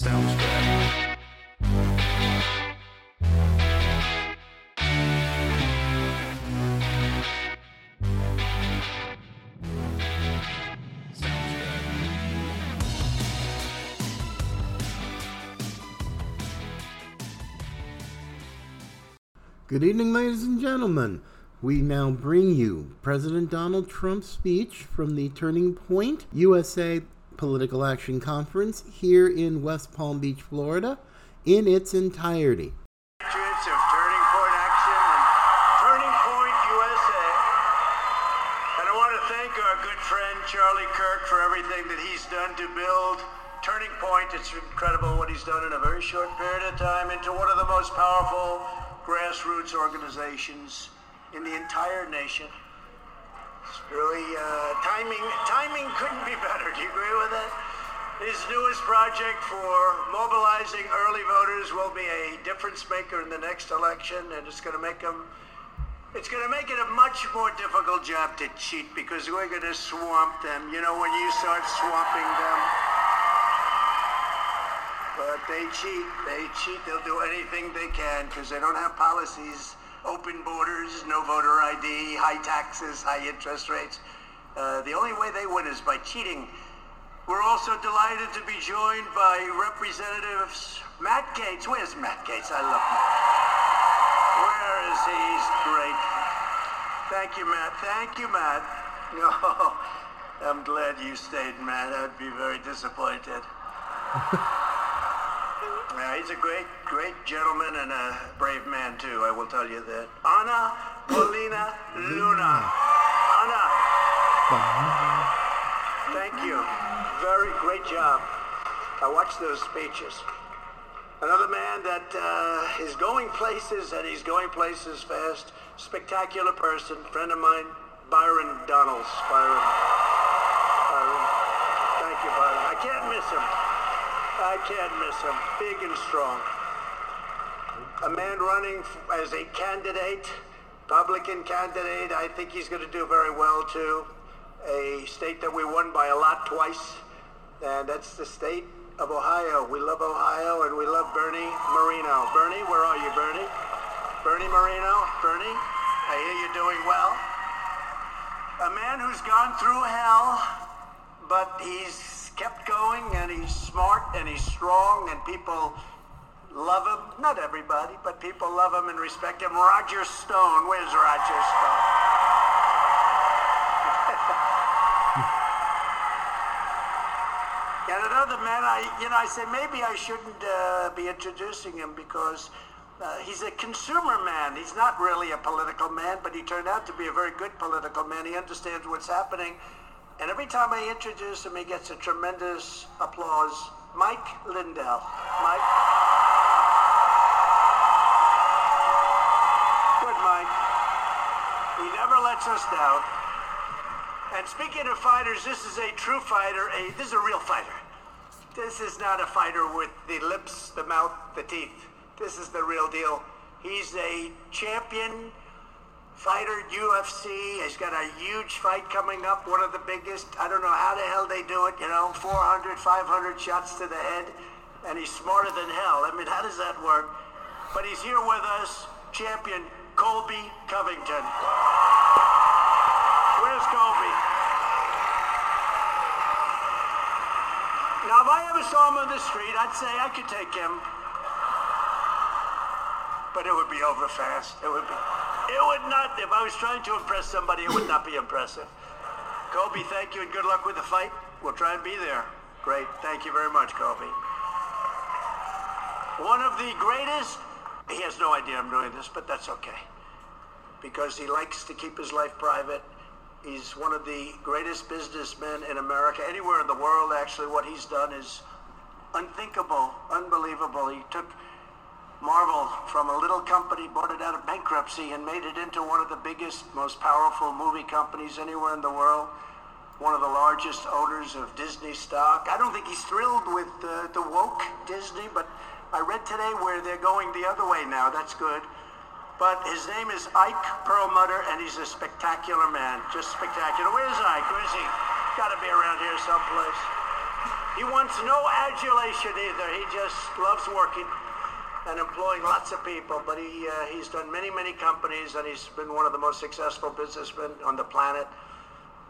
Good evening, ladies and gentlemen. We now bring you President Donald Trump's speech from the Turning Point USA Political Action Conference here in West Palm Beach, Florida, in its entirety. Turning Point Turning Point USA. And I want to thank our good friend Charlie Kirk for everything that he's done to build Turning Point. It's incredible what he's done in a very short period of time into one of the most powerful grassroots organizations in the entire nation. It's really uh, timing. Timing couldn't be better. Do you agree with that? His newest project for mobilizing early voters will be a difference maker in the next election, and it's going to make them. It's going to make it a much more difficult job to cheat because we're going to swamp them. You know, when you start swamping them. But they cheat. They cheat. They'll do anything they can because they don't have policies. Open borders, no voter ID, high taxes, high interest rates. Uh, the only way they win is by cheating. We're also delighted to be joined by Representatives Matt Gaetz. Where's Matt Gaetz? I love Matt. Where is he? He's great. Thank you, Matt. Thank you, Matt. No, I'm glad you stayed, Matt. I'd be very disappointed. Yeah, he's a great, great gentleman and a brave man too. I will tell you that. Anna Paulina Luna. Anna, thank you. Very great job. I watched those speeches. Another man that uh, is going places and he's going places fast. Spectacular person, friend of mine, Byron Donalds. Byron. Byron. Thank you, Byron. I can't miss him. I can't miss him. Big and strong. A man running as a candidate, Republican candidate. I think he's going to do very well too. A state that we won by a lot twice, and that's the state of Ohio. We love Ohio and we love Bernie Moreno. Bernie, where are you, Bernie? Bernie Moreno? Bernie, I hear you're doing well. A man who's gone through hell, but he's kept going and he's smart and he's strong and people love him. Not everybody, but people love him and respect him. Roger Stone. Where's Roger Stone? And another man, I, you know, I said maybe I shouldn't uh, be introducing him because uh, he's a consumer man. He's not really a political man, but he turned out to be a very good political man. He understands what's happening. And every time I introduce him, he gets a tremendous applause. Mike Lindell. Mike. Good, Mike. He never lets us down. And speaking of fighters, this is a true fighter. A, this is a real fighter. This is not a fighter with the lips, the mouth, the teeth. This is the real deal. He's a champion fighter, UFC. He's got a huge fight coming up, one of the biggest. I don't know how the hell they do it, you know, 400, 500 shots to the head. And he's smarter than hell. I mean, how does that work? But he's here with us, champion Colby Covington. Where's Colby? Now, if I ever saw him on the street, I'd say I could take him. But it would be over fast. It would be. It would not. If I was trying to impress somebody, it would not be impressive. Kobe, thank you and good luck with the fight. We'll try and be there. Great. Thank you very much, Kobe. One of the greatest. He has no idea I'm doing this, but that's okay. Because he likes to keep his life private. He's one of the greatest businessmen in America, anywhere in the world, actually. What he's done is unthinkable, unbelievable. He took Marvel from a little company, bought it out of bankruptcy, and made it into one of the biggest, most powerful movie companies anywhere in the world. One of the largest owners of Disney stock. I don't think he's thrilled with uh, the woke Disney, but I read today where they're going the other way now. That's good. But his name is Ike Perlmutter, and he's a spectacular man. Just spectacular. Where's Ike? Where's he? Got to be around here someplace. He wants no adulation either. He just loves working and employing lots of people. But he, uh, he's done many, many companies, and he's been one of the most successful businessmen on the planet.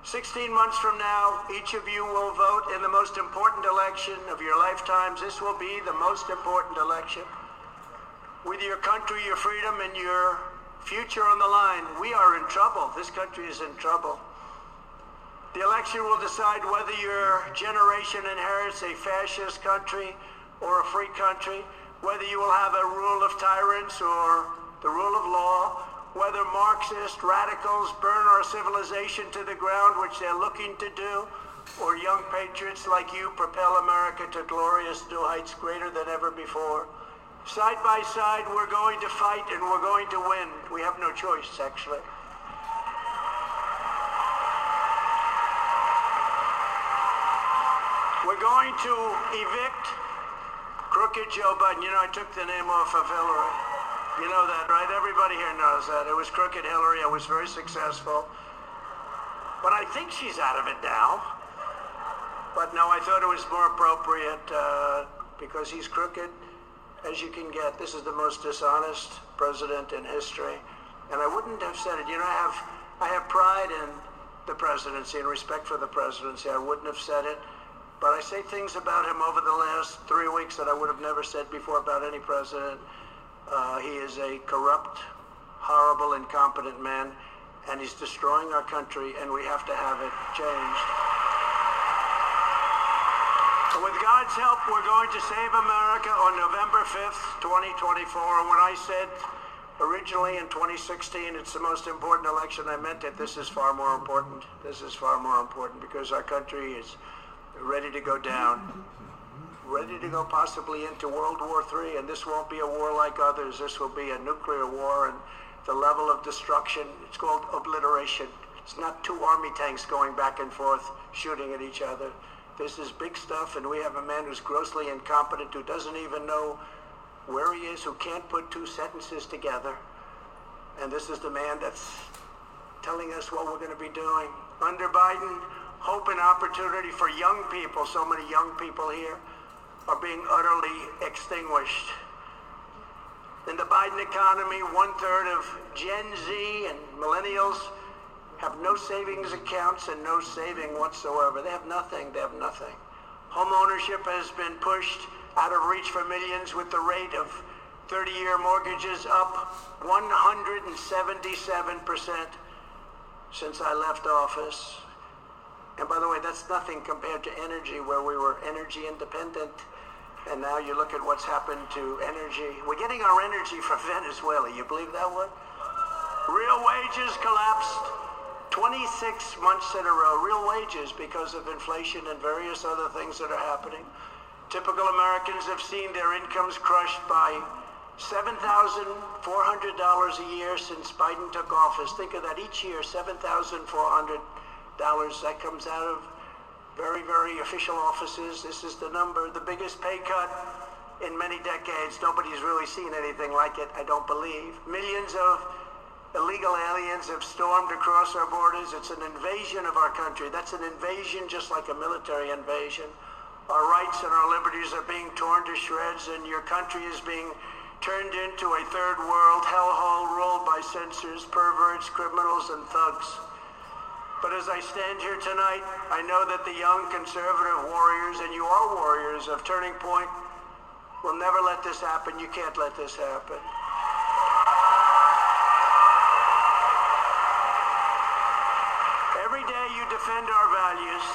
16 months from now, each of you will vote in the most important election of your lifetimes. This will be the most important election. With your country, your freedom, and your future on the line, we are in trouble. This country is in trouble. The election will decide whether your generation inherits a fascist country or a free country, whether you will have a rule of tyrants or the rule of law, whether Marxist radicals burn our civilization to the ground, which they're looking to do, or young patriots like you propel America to glorious new heights greater than ever before. Side by side, we're going to fight and we're going to win. We have no choice, actually. We're going to evict crooked Joe Biden. You know, I took the name off of Hillary. You know that, right? Everybody here knows that. It was crooked Hillary. I was very successful. But I think she's out of it now. But no, I thought it was more appropriate uh, because he's crooked as you can get. This is the most dishonest president in history. And I wouldn't have said it. You know, I have, I have pride in the presidency and respect for the presidency. I wouldn't have said it. But I say things about him over the last three weeks that I would have never said before about any president. Uh, he is a corrupt, horrible, incompetent man, and he's destroying our country, and we have to have it changed. With God's help, we're going to save America on November 5th, 2024. And when I said originally in 2016 it's the most important election, I meant it. This is far more important. This is far more important because our country is ready to go down, ready to go possibly into World War III, and this won't be a war like others. This will be a nuclear war, and the level of destruction, it's called obliteration. It's not two army tanks going back and forth shooting at each other. This is big stuff, and we have a man who's grossly incompetent, who doesn't even know where he is, who can't put two sentences together. And this is the man that's telling us what we're going to be doing. Under Biden, hope and opportunity for young people, so many young people here, are being utterly extinguished. In the Biden economy, one third of Gen Z and millennials have no savings accounts and no saving whatsoever. They have nothing. They have nothing. Home ownership has been pushed out of reach for millions with the rate of 30-year mortgages up 177% since I left office. And by the way, that's nothing compared to energy, where we were energy independent. And now you look at what's happened to energy. We're getting our energy from Venezuela. You believe that one? Real wages collapsed 26 months in a row. Real wages because of inflation and various other things that are happening. Typical Americans have seen their incomes crushed by $7,400 a year since Biden took office. Think of that each year, $7,400 that comes out of very, very official offices. This is the number, the biggest pay cut in many decades. Nobody's really seen anything like it, I don't believe. Millions of illegal aliens have stormed across our borders. It's an invasion of our country. That's an invasion just like a military invasion. Our rights and our liberties are being torn to shreds, and your country is being turned into a third world hellhole ruled by censors, perverts, criminals, and thugs. But as I stand here tonight, I know that the young conservative warriors, and you are warriors of Turning Point, will never let this happen. You can't let this happen. Every day you defend our values,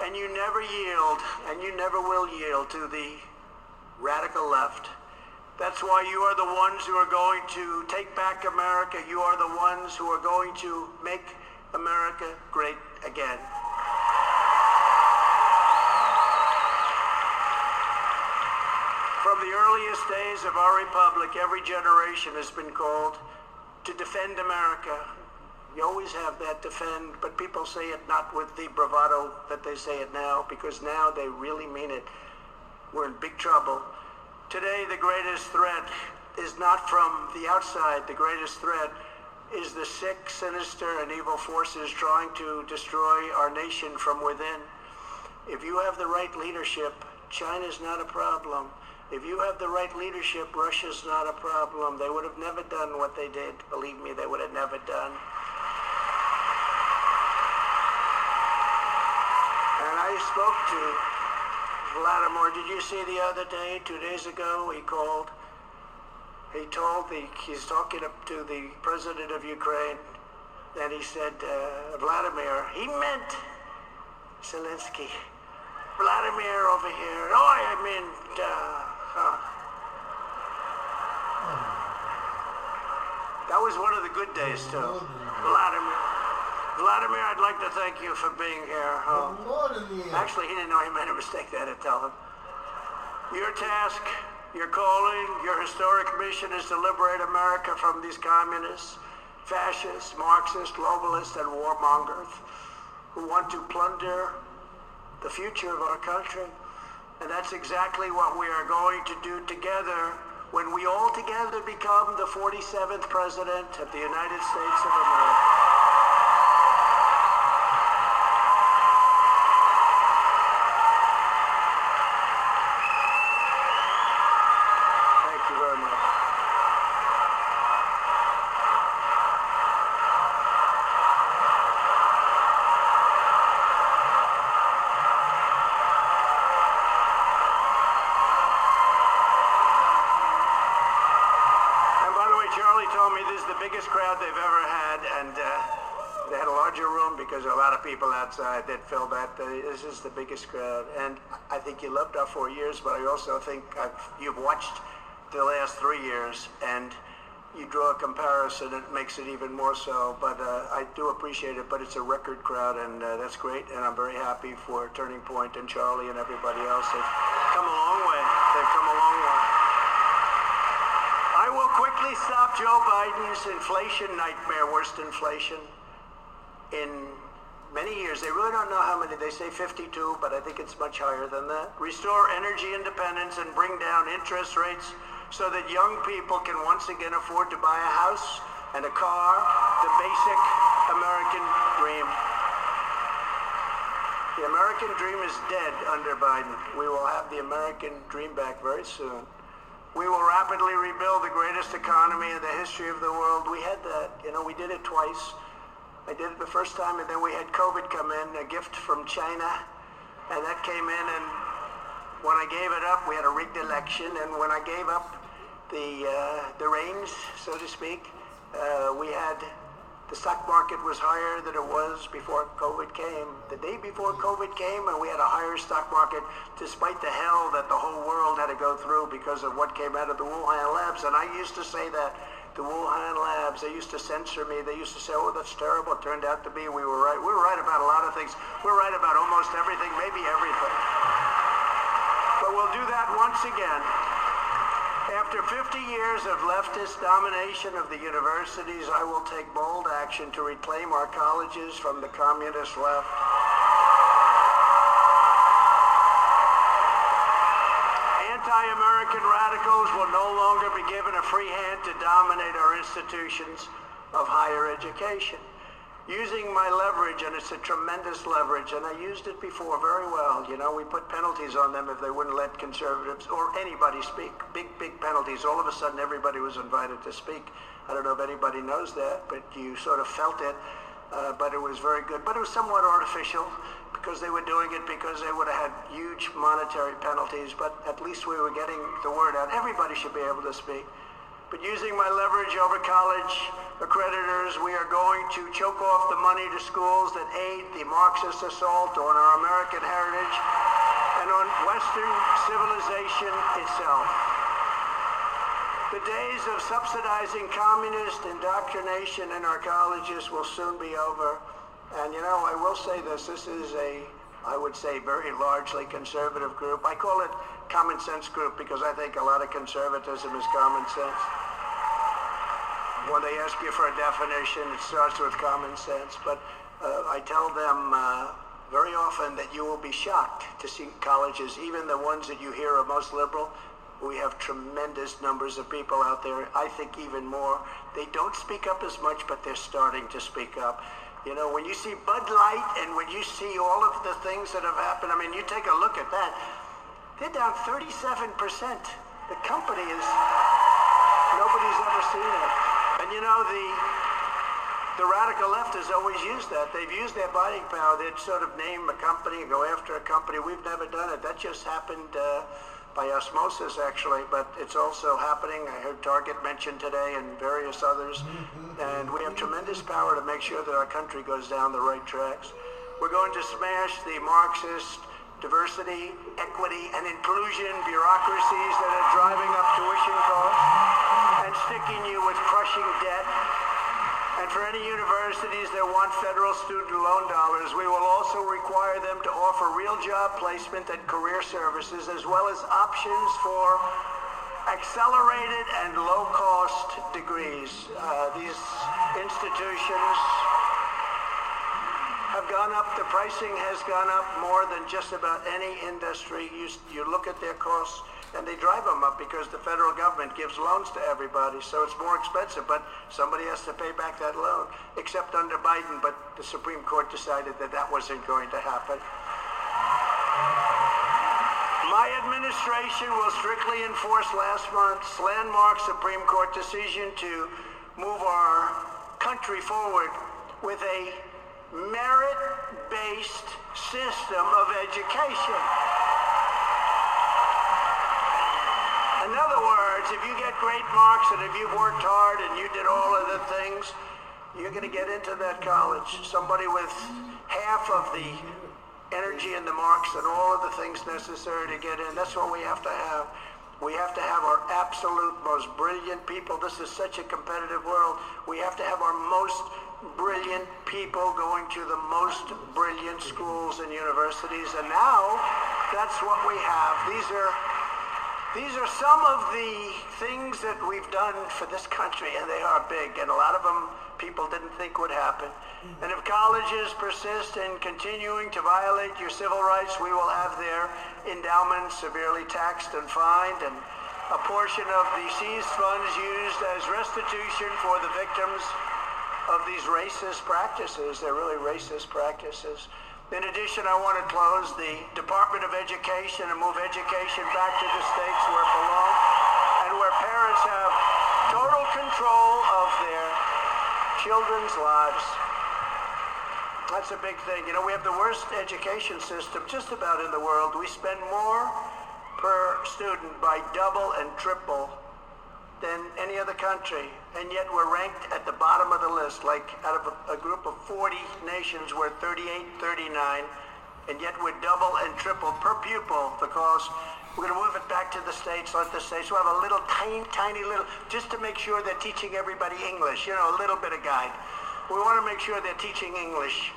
and you never yield, and you never will yield to the radical left. That's why you are the ones who are going to take back America. You are the ones who are going to make America great again. From the earliest days of our republic, every generation has been called to defend America. You always have that defend, but people say it not with the bravado that they say it now, because now they really mean it. We're in big trouble. Today, the greatest threat is not from the outside. The greatest threat is the sick, sinister, and evil forces trying to destroy our nation from within. If you have the right leadership, China's not a problem. If you have the right leadership, Russia's not a problem. They would have never done what they did. Believe me, they would have never done. And I spoke to Vladimir. Did you see the other day, two days ago, he called. He told the, he's talking to the president of Ukraine, and he said, uh, Vladimir, he meant Zelensky. Vladimir over here. Oh, I meant, uh, uh. That was one of the good days, too. Vladimir. Vladimir, I'd like to thank you for being here. Uh, Actually, he didn't know he made a mistake. Had to tell him. Your task, your calling, your historic mission is to liberate America from these communists, fascists, Marxists, globalists, and warmongers who want to plunder the future of our country. And that's exactly what we are going to do together when we all together become the 47th President of the United States of America. Thank you very much. And by the way, Charlie told me this is the biggest crowd they've ever had, and uh, they had a larger room because a that filled that. This is the biggest crowd, and I think you loved our four years, but I also think I've, you've watched the last three years, and you draw a comparison, it makes it even more so. But uh, I do appreciate it, but it's a record crowd, and uh, that's great, and I'm very happy for Turning Point and Charlie and everybody else. They've come a long way. They've come a long way. I will quickly stop Joe Biden's inflation nightmare, worst inflation in many years. They really don't know how many. They say 52, but I think it's much higher than that. Restore energy independence and bring down interest rates so that young people can once again afford to buy a house and a car, the basic American dream. The American dream is dead under Biden. We will have the American dream back very soon. We will rapidly rebuild the greatest economy in the history of the world. We had that. You know, we did it twice. I did it the first time, and then we had COVID come in, a gift from China, and that came in, and when I gave it up, we had a rigged election, and when I gave up the uh, the reins, so to speak, uh, we had the stock market was higher than it was before COVID came. The day before COVID came, and we had a higher stock market, despite the hell that the whole world had to go through because of what came out of the Wuhan labs. And I used to say that the Wuhan labs, they used to censor me. They used to say, "Oh, that's terrible." It turned out to be we were right. We were right about a lot of things. We're right about almost everything, maybe everything. But we'll do that once again. After 50 years of leftist domination of the universities, I will take bold action to reclaim our colleges from the communist left. Anti-American radicals will no longer be given a free hand to dominate our institutions of higher education. Using my leverage, and it's a tremendous leverage, and I used it before very well. You know, we put penalties on them if they wouldn't let conservatives or anybody speak. Big, big penalties. All of a sudden, everybody was invited to speak. I don't know if anybody knows that, but you sort of felt it. Uh, but it was very good. But it was somewhat artificial because they were doing it because they would have had huge monetary penalties. But at least we were getting the word out. Everybody should be able to speak. But using my leverage over college accreditors, we are going to choke off the money to schools that aid the Marxist assault on our American heritage and on Western civilization itself. The days of subsidizing communist indoctrination in our colleges will soon be over. And you know, I will say this, this is a, I would say, very largely conservative group. I call it common sense group because I think a lot of conservatism is common sense. When they ask you for a definition, it starts with common sense. But uh, I tell them uh, very often that you will be shocked to see colleges, even the ones that you hear are most liberal. We have tremendous numbers of people out there. I think even more. They don't speak up as much, but they're starting to speak up. You know, when you see Bud Light and when you see all of the things that have happened, I mean, you take a look at that. They're down 37%. The company is, nobody's ever seen it. And you know, the, the radical left has always used that. They've used their buying power. They'd sort of name a company, and go after a company. We've never done it. That just happened uh, by osmosis, actually, but it's also happening. I heard Target mentioned today and various others. Mm-hmm. And we have tremendous power to make sure that our country goes down the right tracks. We're going to smash the Marxist diversity, equity, and inclusion bureaucracies that are driving up tuition costs and sticking you with crushing debt. And for any universities that want federal student loan dollars, we will also require them to offer real job placement and career services, as well as options for accelerated and low-cost degrees. Uh, these institutions have gone up. The pricing has gone up more than just about any industry. You, you look at their costs and they drive them up because the federal government gives loans to everybody, so it's more expensive, but somebody has to pay back that loan, except under Biden, but the Supreme Court decided that that wasn't going to happen. My administration will strictly enforce last month's landmark Supreme Court decision to move our country forward with a merit-based system of education. In other words, if you get great marks and if you've worked hard and you did all of the things, you're going to get into that college. Somebody with half of the energy and the marks and all of the things necessary to get in. That's what we have to have. We have to have our absolute most brilliant people. This is such a competitive world. We have to have our most brilliant people going to the most brilliant schools and universities. And now that's what we have. These are these are some of the things that we've done for this country, and they are big, and a lot of them people didn't think would happen. Mm-hmm. And if colleges persist in continuing to violate your civil rights, we will have their endowments severely taxed and fined, and a portion of the seized funds used as restitution for the victims of these racist practices. They're really racist practices. In addition, I want to close the Department of Education and move education back to the states where it belongs and where parents have total control of their children's lives. That's a big thing. You know, we have the worst education system just about in the world. We spend more per student by double and triple than any other country, and yet we're ranked at the bottom of the list. Like out of a, a, group of 40 nations, we're 38, 39, and yet we're double and triple per pupil because we're going to move it back to the states. Let the states. we have a little tiny, tiny little, just to make sure they're teaching everybody English. You know, a little bit of guide. We want to make sure they're teaching English,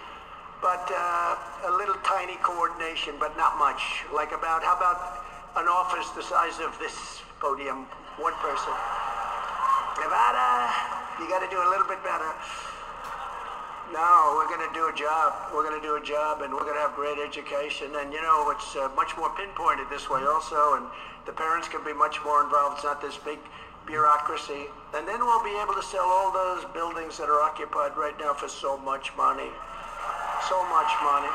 but uh, a little tiny coordination, but not much. Like about, how about an office the size of this podium? One person. Nevada, you got to do a little bit better. No, we're going to do a job. We're going to do a job, and we're going to have great education. And you know, it's uh, much more pinpointed this way also, and the parents can be much more involved. It's not this big bureaucracy. And then we'll be able to sell all those buildings that are occupied right now for so much money. So much money.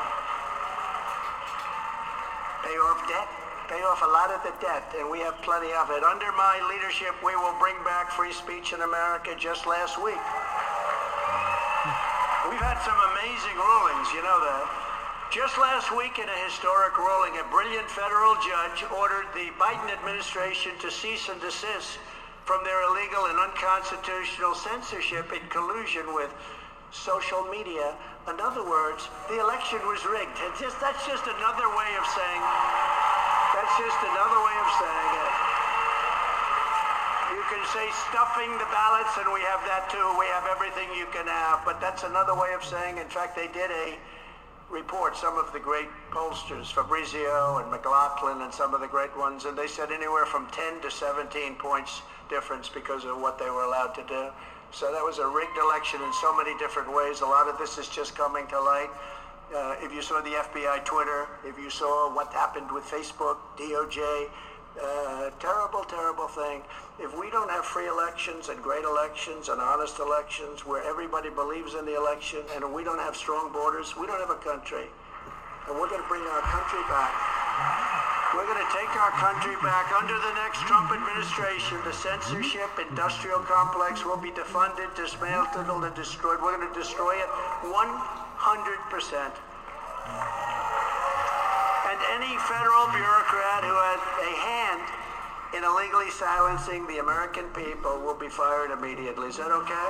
Pay off debt pay off a lot of the debt, and we have plenty of it. Under my leadership, we will bring back free speech in America just last week. We've had some amazing rulings, you know that. Just last week in a historic ruling, a brilliant federal judge ordered the Biden administration to cease and desist from their illegal and unconstitutional censorship in collusion with social media. In other words, the election was rigged. Just, that's just another way of saying just another way of saying it. You can say stuffing the ballots, and we have that too. We have everything you can have, but that's another way of saying. In fact, they did a report, some of the great pollsters, Fabrizio and McLaughlin and some of the great ones, and they said anywhere from 10 to 17 points difference because of what they were allowed to do. So that was a rigged election in so many different ways. A lot of this is just coming to light. Uh, if you saw the FBI Twitter, if you saw what happened with Facebook, DOJ, uh, terrible, terrible. thing. If we don't have free elections and great elections and honest elections where everybody believes in the election and we don't have strong borders, we don't have a country. And we're going to bring our country back. We're going to take our country back under the next Trump administration. The censorship industrial complex will be defunded, dismantled, and destroyed. We're going to destroy it 100%. And any federal bureaucrat who had a hand in illegally silencing the American people will be fired immediately. Is that okay?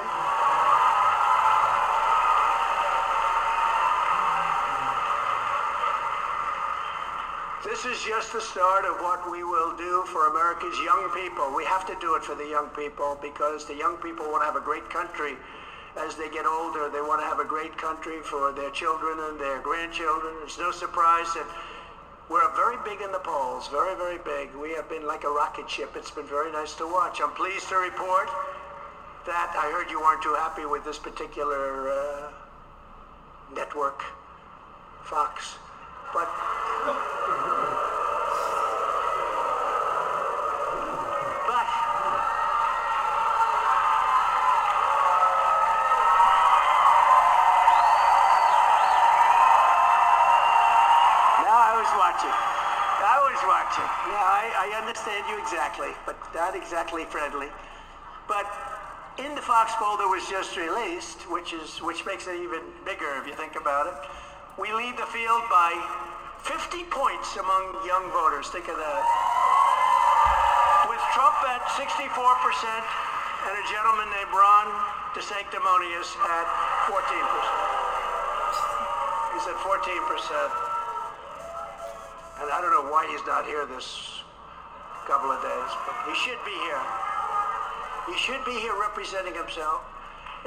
This is just the start of what we will do for America's young people. We have to do it for the young people because the young people want to have a great country as they get older. They want to have a great country for their children and their grandchildren. It's no surprise that we're very big in the polls, very, very big. We have been like a rocket ship. It's been very nice to watch. I'm pleased to report that I heard you weren't too happy with this particular uh, network, Fox. But now I was watching. I was watching. Yeah, I, I understand you exactly, but not exactly friendly. But in the Fox poll that was just released, which is which makes it even bigger if you think about it, we lead the field by 50 points among young voters. Think of that. With Trump at 64% and a gentleman named Ron DeSanctimonious at 14%. He's at 14%. And I don't know why he's not here this couple of days, but he should be here. He should be here representing himself.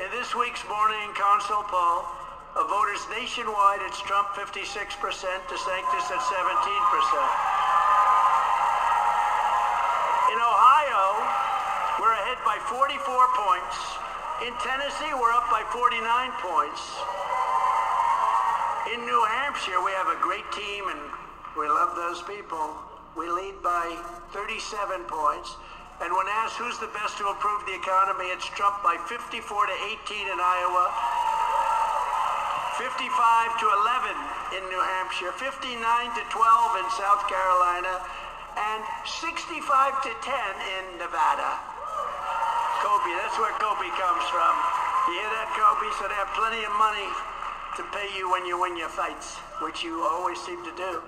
In this week's Morning Consult poll of uh, voters nationwide, it's Trump 56%, DeSantis at 17%. In Ohio, we're ahead by 44 points. In Tennessee, we're up by 49 points. In New Hampshire, we have a great team and we love those people. We lead by 37 points. And when asked who's the best to improve the economy, it's Trump by 54 to 18 in Iowa, 55 to 11 in New Hampshire, 59 to 12 in South Carolina, and 65 to 10 in Nevada. Kobe, that's where Kobe comes from. You hear that, Kobe? So they have plenty of money to pay you when you win your fights, which you always seem to do.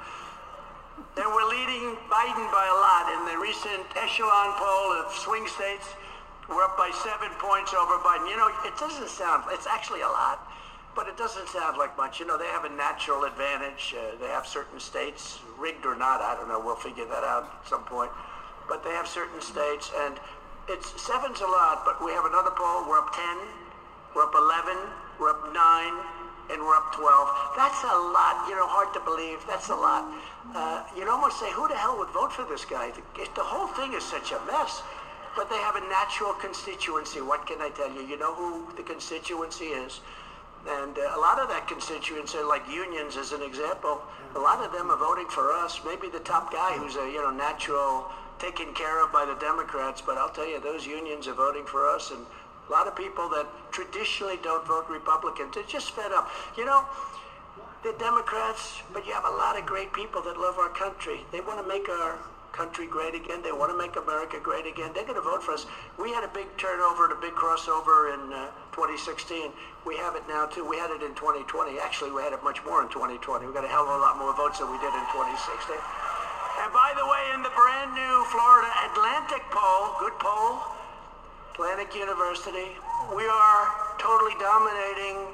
And we're leading Biden by a lot. In the recent echelon poll of swing states, we're up by seven points over Biden. You know, it doesn't sound, it's actually a lot, but it doesn't sound like much. You know, they have a natural advantage. Uh, they have certain states, rigged or not, I don't know, we'll figure that out at some point. But they have certain states, and it's seven's a lot, but we have another poll, we're up 10, we're up 11, we're up 9, and we're up 12. That's a lot, you know, hard to believe. That's a lot. Uh, you'd almost say, who the hell would vote for this guy? The, the whole thing is such a mess. But they have a natural constituency. What can I tell you? You know who the constituency is? And uh, a lot of that constituency, like unions as an example, a lot of them are voting for us. Maybe the top guy who's a, you know, natural, taken care of by the Democrats. But I'll tell you, those unions are voting for us. And a lot of people that traditionally don't vote Republican, they're just fed up. You know, they're Democrats, but you have a lot of great people that love our country. They want to make our country great again. They want to make America great again. They're going to vote for us. We had a big turnover and a big crossover in uh, 2016. We have it now, too. We had it in 2020. Actually, we had it much more in 2020. We got a hell of a lot more votes than we did in 2016. And by the way, in the brand new Florida Atlantic poll, good poll, Atlantic University, we are totally dominating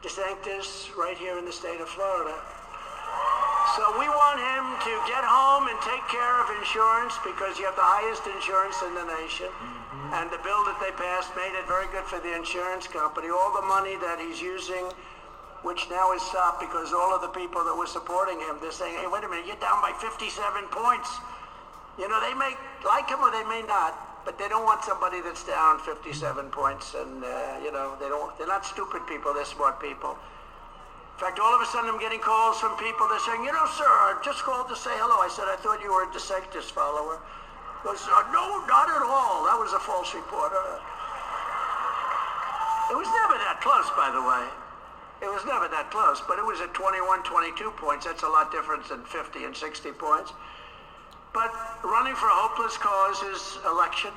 DeSantis right here in the state of Florida. So we want him to get home and take care of insurance because you have the highest insurance in the nation. Mm-hmm. And the bill that they passed made it very good for the insurance company. All the money that he's using, which now is stopped because all of the people that were supporting him, they're saying, hey, wait a minute, you're down by 57 points. You know, they may like him or they may not, but they don't want somebody that's down 57 points. And, uh, you know, they don't, they're not stupid people, they're smart people. In fact, all of a sudden I'm getting calls from people. They're saying, you know, sir, I just called to say hello. I said, I thought you were a DeSantis follower. Goes, uh, no, not at all. That was a false report. Uh, it was never that close, by the way. It was never that close, but it was at 21, 22 points. That's a lot different than 50 and 60 points. But running for a hopeless cause is election.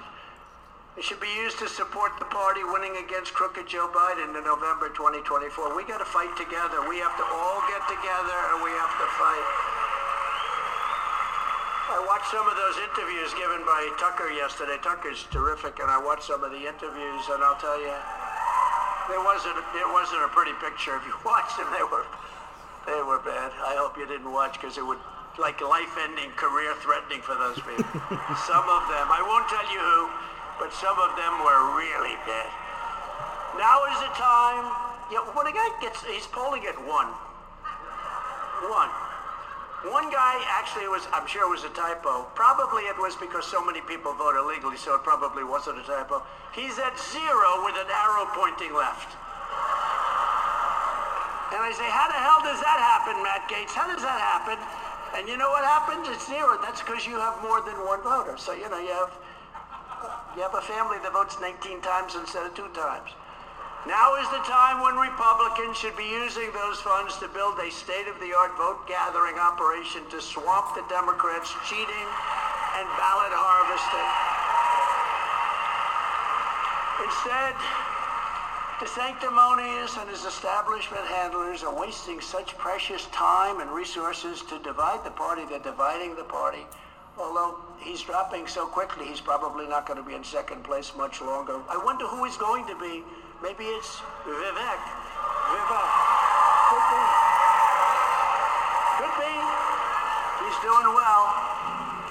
It should be used to support the party winning against crooked Joe Biden in November 2024. We got to fight together. We have to all get together and we have to fight. I watched some of those interviews given by Tucker yesterday. Tucker's terrific, and I watched some of the interviews, and I'll tell you, there wasn't it wasn't a pretty picture. If you watched them, they were they were bad. I hope you didn't watch because it would like life-ending, career-threatening for those people. some of them, I won't tell you who, but some of them were really bad. Now is the time. Yeah, when a guy gets, he's polling at one. One. One guy actually was, I'm sure it was a typo. Probably it was because so many people vote illegally, so it probably wasn't a typo. He's at zero with an arrow pointing left. And I say, how the hell does that happen, Matt Gaetz? How does that happen? And you know what happens? It's zero. That's because you have more than one voter. So, you know, you have, you have a family that votes 19 times instead of two times. Now is the time when Republicans should be using those funds to build a state-of-the-art vote-gathering operation to swamp the Democrats' cheating and ballot harvesting. Instead, the sanctimonious and his establishment handlers are wasting such precious time and resources to divide the party. They're dividing the party. Although he's dropping so quickly, he's probably not going to be in second place much longer. I wonder who he's going to be. Maybe it's Vivek. Vivek. Could be. Could be. He's doing well.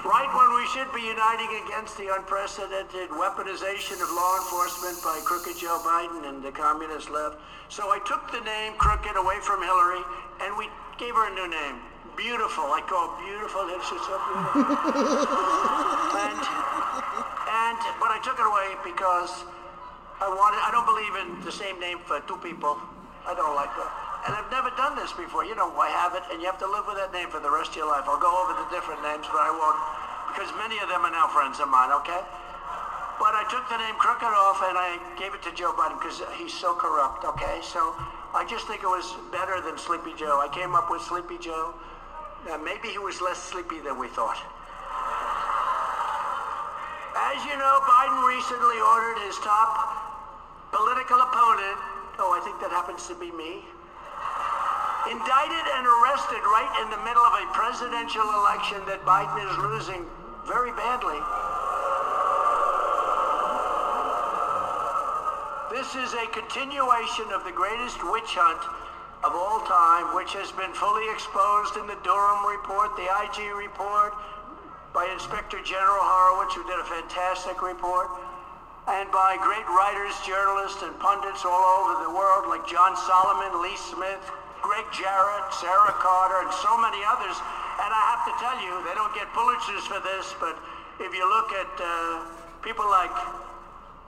Right when we should be uniting against the unprecedented weaponization of law enforcement by crooked Joe Biden and the communist left. So I took the name Crooked away from Hillary and we gave her a new name. Beautiful. I call beautiful. It's so beautiful. and, and, but I took it away because I wanted, I don't believe in the same name for two people. I don't like that. And I've never done this before. You know, I have it, and you have to live with that name for the rest of your life. I'll go over the different names, but I won't, because many of them are now friends of mine, okay? But I took the name Crooked off, and I gave it to Joe Biden, because he's so corrupt, okay? So I just think it was better than Sleepy Joe. I came up with Sleepy Joe. Uh, maybe he was less sleepy than we thought. As you know, Biden recently ordered his top political opponent, oh, I think that happens to be me, indicted and arrested right in the middle of a presidential election that Biden is losing very badly. This is a continuation of the greatest witch hunt of all time, which has been fully exposed in the Durham report, the IG report, by Inspector General Horowitz, who did a fantastic report, and by great writers, journalists, and pundits all over the world, like John Solomon, Lee Smith, Gregg Jarrett, Sarah Carter, and so many others. And I have to tell you, they don't get Pulitzers for this, but if you look at uh, people like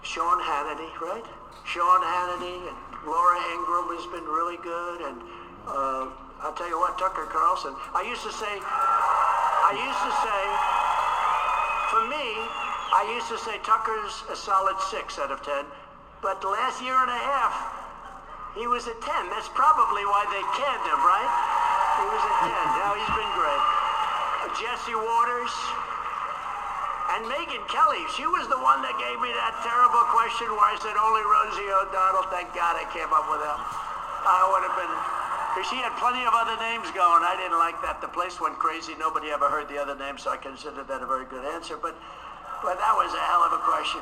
Sean Hannity, right? Sean Hannity and Laura Ingraham has been really good, and uh, I'll tell you what, Tucker Carlson. I used to say, I used to say, for me, I used to say Tucker's a solid six out of ten, but the last year and a half, he was a ten. That's probably why they canned him, right? He was a ten. Now he's been great. Jesse Watters. And Megyn Kelly, she was the one that gave me that terrible question where I said only Rosie O'Donnell. Thank God I came up with that. I would have been, because she had plenty of other names going. I didn't like that. The place went crazy. Nobody ever heard the other names, so I considered that a very good answer. But, but that was a hell of a question.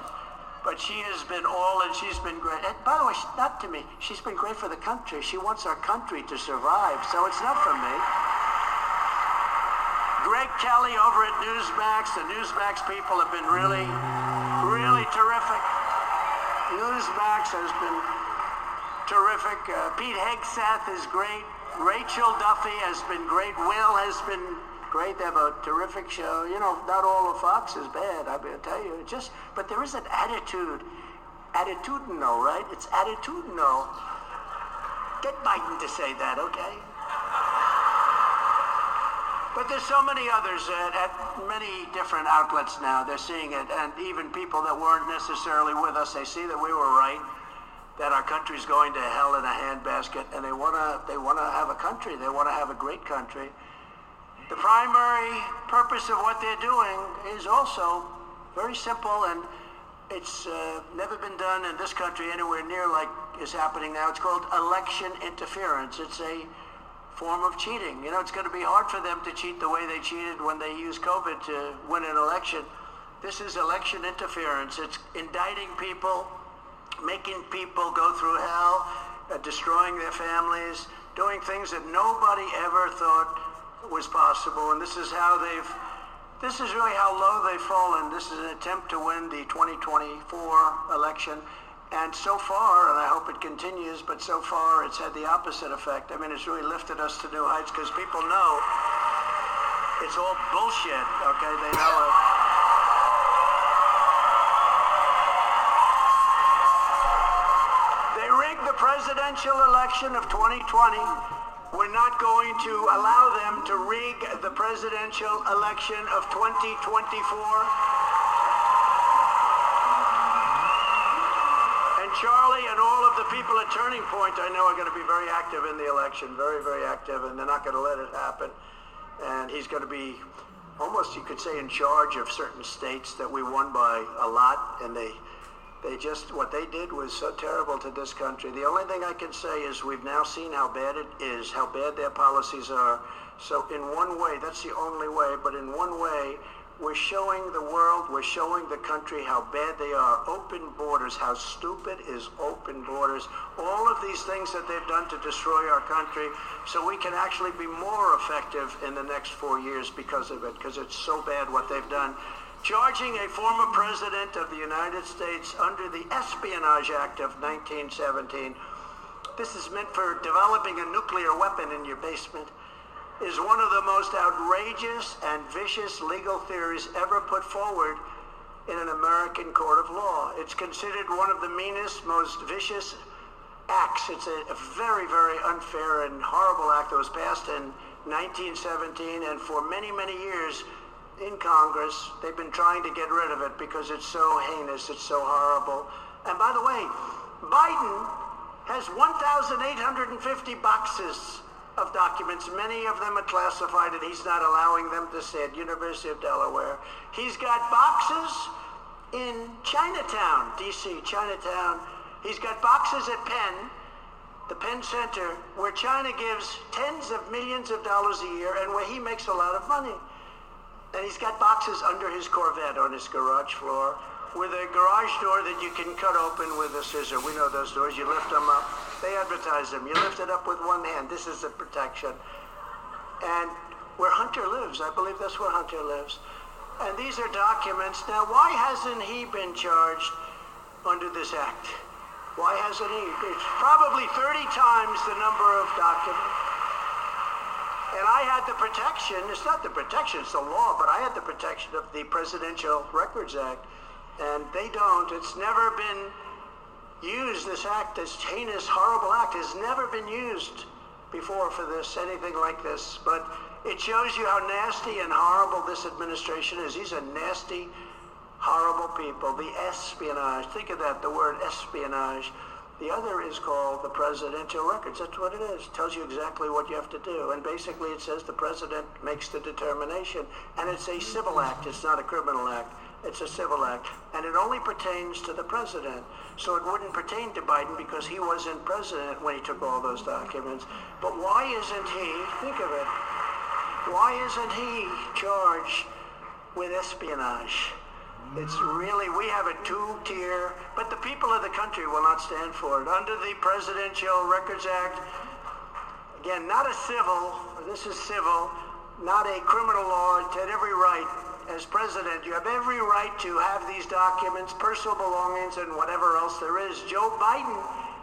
But she has been all, and she's been great. And by the way, not to me. She's been great for the country. She wants our country to survive, so it's not for me. Greg Kelly over at Newsmax. The Newsmax people have been really, really terrific. Newsmax has been terrific. Uh, Pete Hegseth is great. Rachel Duffy has been great. Will has been great. They have a terrific show. You know, not all of Fox is bad, I will tell you. Just, but there is an attitude. Attitudinal, right? It's attitudinal. Get Biden to say that, okay? But there's so many others at, at many different outlets now. They're seeing it, and even people that weren't necessarily with us, they see that we were right, that our country's going to hell in a handbasket, and they wanna they wanna have a country. They wanna have a great country. The primary purpose of what they're doing is also very simple, and it's uh, never been done in this country anywhere near like is happening now. It's called election interference. It's a form of cheating. You know, it's going to be hard for them to cheat the way they cheated when they used COVID to win an election. This is election interference. It's indicting people, making people go through hell, uh, destroying their families, doing things that nobody ever thought was possible. And this is how they've, this is really how low they've fallen. This is an attempt to win the 2024 election. And so far, and I hope it continues, but so far it's had the opposite effect. I mean, it's really lifted us to new heights because people know it's all bullshit, okay? They know it. They rigged the presidential election of 2020. We're not going to allow them to rig the presidential election of 2024. And Charlie and all of the people at Turning Point, I know, are going to be very active in the election, very, very active, and they're not going to let it happen. And he's going to be almost, you could say, in charge of certain states that we won by a lot, and they, they just, what they did was so terrible to this country. The only thing I can say is we've now seen how bad it is, how bad their policies are. So in one way, that's the only way, but in one way, we're showing the world, we're showing the country how bad they are. Open borders, how stupid is open borders. All of these things that they've done to destroy our country so we can actually be more effective in the next four years because of it, because it's so bad what they've done. Charging a former president of the United States under the Espionage Act of 1917. This is meant for developing a nuclear weapon in your basement is one of the most outrageous and vicious legal theories ever put forward in an American court of law. It's considered one of the meanest, most vicious acts. It's a, very, very unfair and horrible act that was passed in 1917, and for many, many years in Congress, they've been trying to get rid of it because it's so heinous, it's so horrible. And by the way, Biden has 1,850 boxes of documents. Many of them are classified, and he's not allowing them to at University of Delaware. He's got boxes in Chinatown, D.C., Chinatown. He's got boxes at Penn, the Penn Center, where China gives tens of millions of dollars a year and where he makes a lot of money. And he's got boxes under his Corvette on his garage floor with a garage door that you can cut open with a scissor. We know those doors. You lift them up. They advertise them. You lift it up with one hand. This is the protection. And where Hunter lives, I believe that's where Hunter lives. And these are documents. Now, why hasn't he been charged under this act? Why hasn't he? It's probably 30 times the number of documents. And I had the protection, it's not the protection, it's the law, but I had the protection of the Presidential Records Act. And they don't. It's never been used, this act, this heinous, horrible act, has never been used before for this, anything like this. But it shows you how nasty and horrible this administration is. These are nasty, horrible people. The espionage, think of that, the word espionage. The other is called the Presidential Records. That's what it is. It tells you exactly what you have to do. And basically it says the president makes the determination. And it's a civil act. It's not a criminal act. It's a civil act. And it only pertains to the president. So it wouldn't pertain to Biden because he wasn't president when he took all those documents. But why isn't he, think of it, why isn't he charged with espionage? It's really, we have a two-tier, but the people of the country will not stand for it. Under the Presidential Records Act, again, not a civil, this is civil, not a criminal law, it had every right. As president, you have every right to have these documents, personal belongings, and whatever else there is. Joe Biden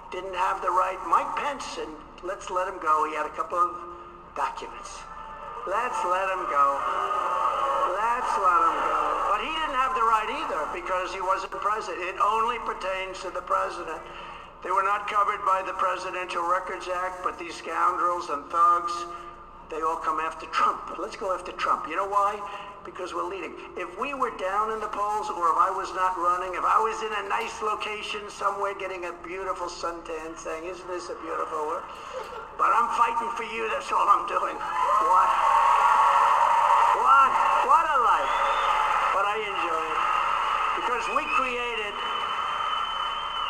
didn't have the right. Mike Pence, and let's let him go. He had a couple of documents. Let's let him go. Let's let him go. But he didn't have the right either because he wasn't president. It only pertains to the president. They were not covered by the Presidential Records Act, but these scoundrels and thugs they all come after Trump. Let's go after Trump. You know why? Because we're leading. If we were down in the polls or if I was not running, if I was in a nice location somewhere getting a beautiful suntan saying, isn't this a beautiful world? But I'm fighting for you. That's all I'm doing. What? What a life. But I enjoy it. Because we created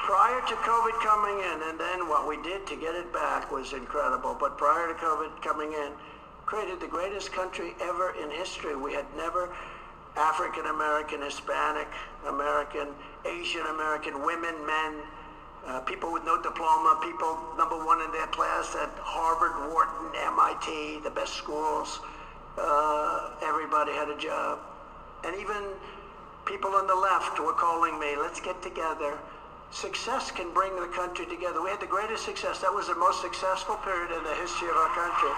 prior to COVID coming in, and then what we did to get it back was incredible. But prior to COVID coming in, created the greatest country ever in history. We had never African American, Hispanic American, Asian American, women, men, uh, people with no diploma, people number one in their class at Harvard, Wharton, MIT, the best schools. Uh, everybody had a job. And even people on the left were calling me, let's get together. Success can bring the country together. We had the greatest success. That was the most successful period in the history of our country.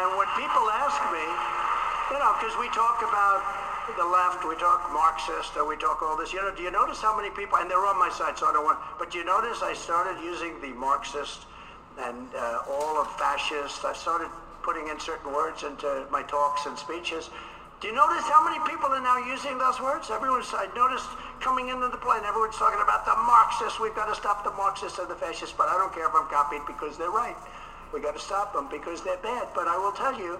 And when people ask me, you know, because we talk about the left, we talk Marxist, or we talk all this, you know, do you notice how many people, and they're on my side, so I don't want, but do you notice I started using the Marxist and uh, all of fascist. I started putting in certain words into my talks and speeches. Do you notice how many people are now using those words? Everyone's, I noticed coming into the plane, everyone's talking about the Marxists. We've got to stop the Marxists and the fascists, but I don't care if I'm copied because they're right. We've got to stop them because they're bad. But I will tell you,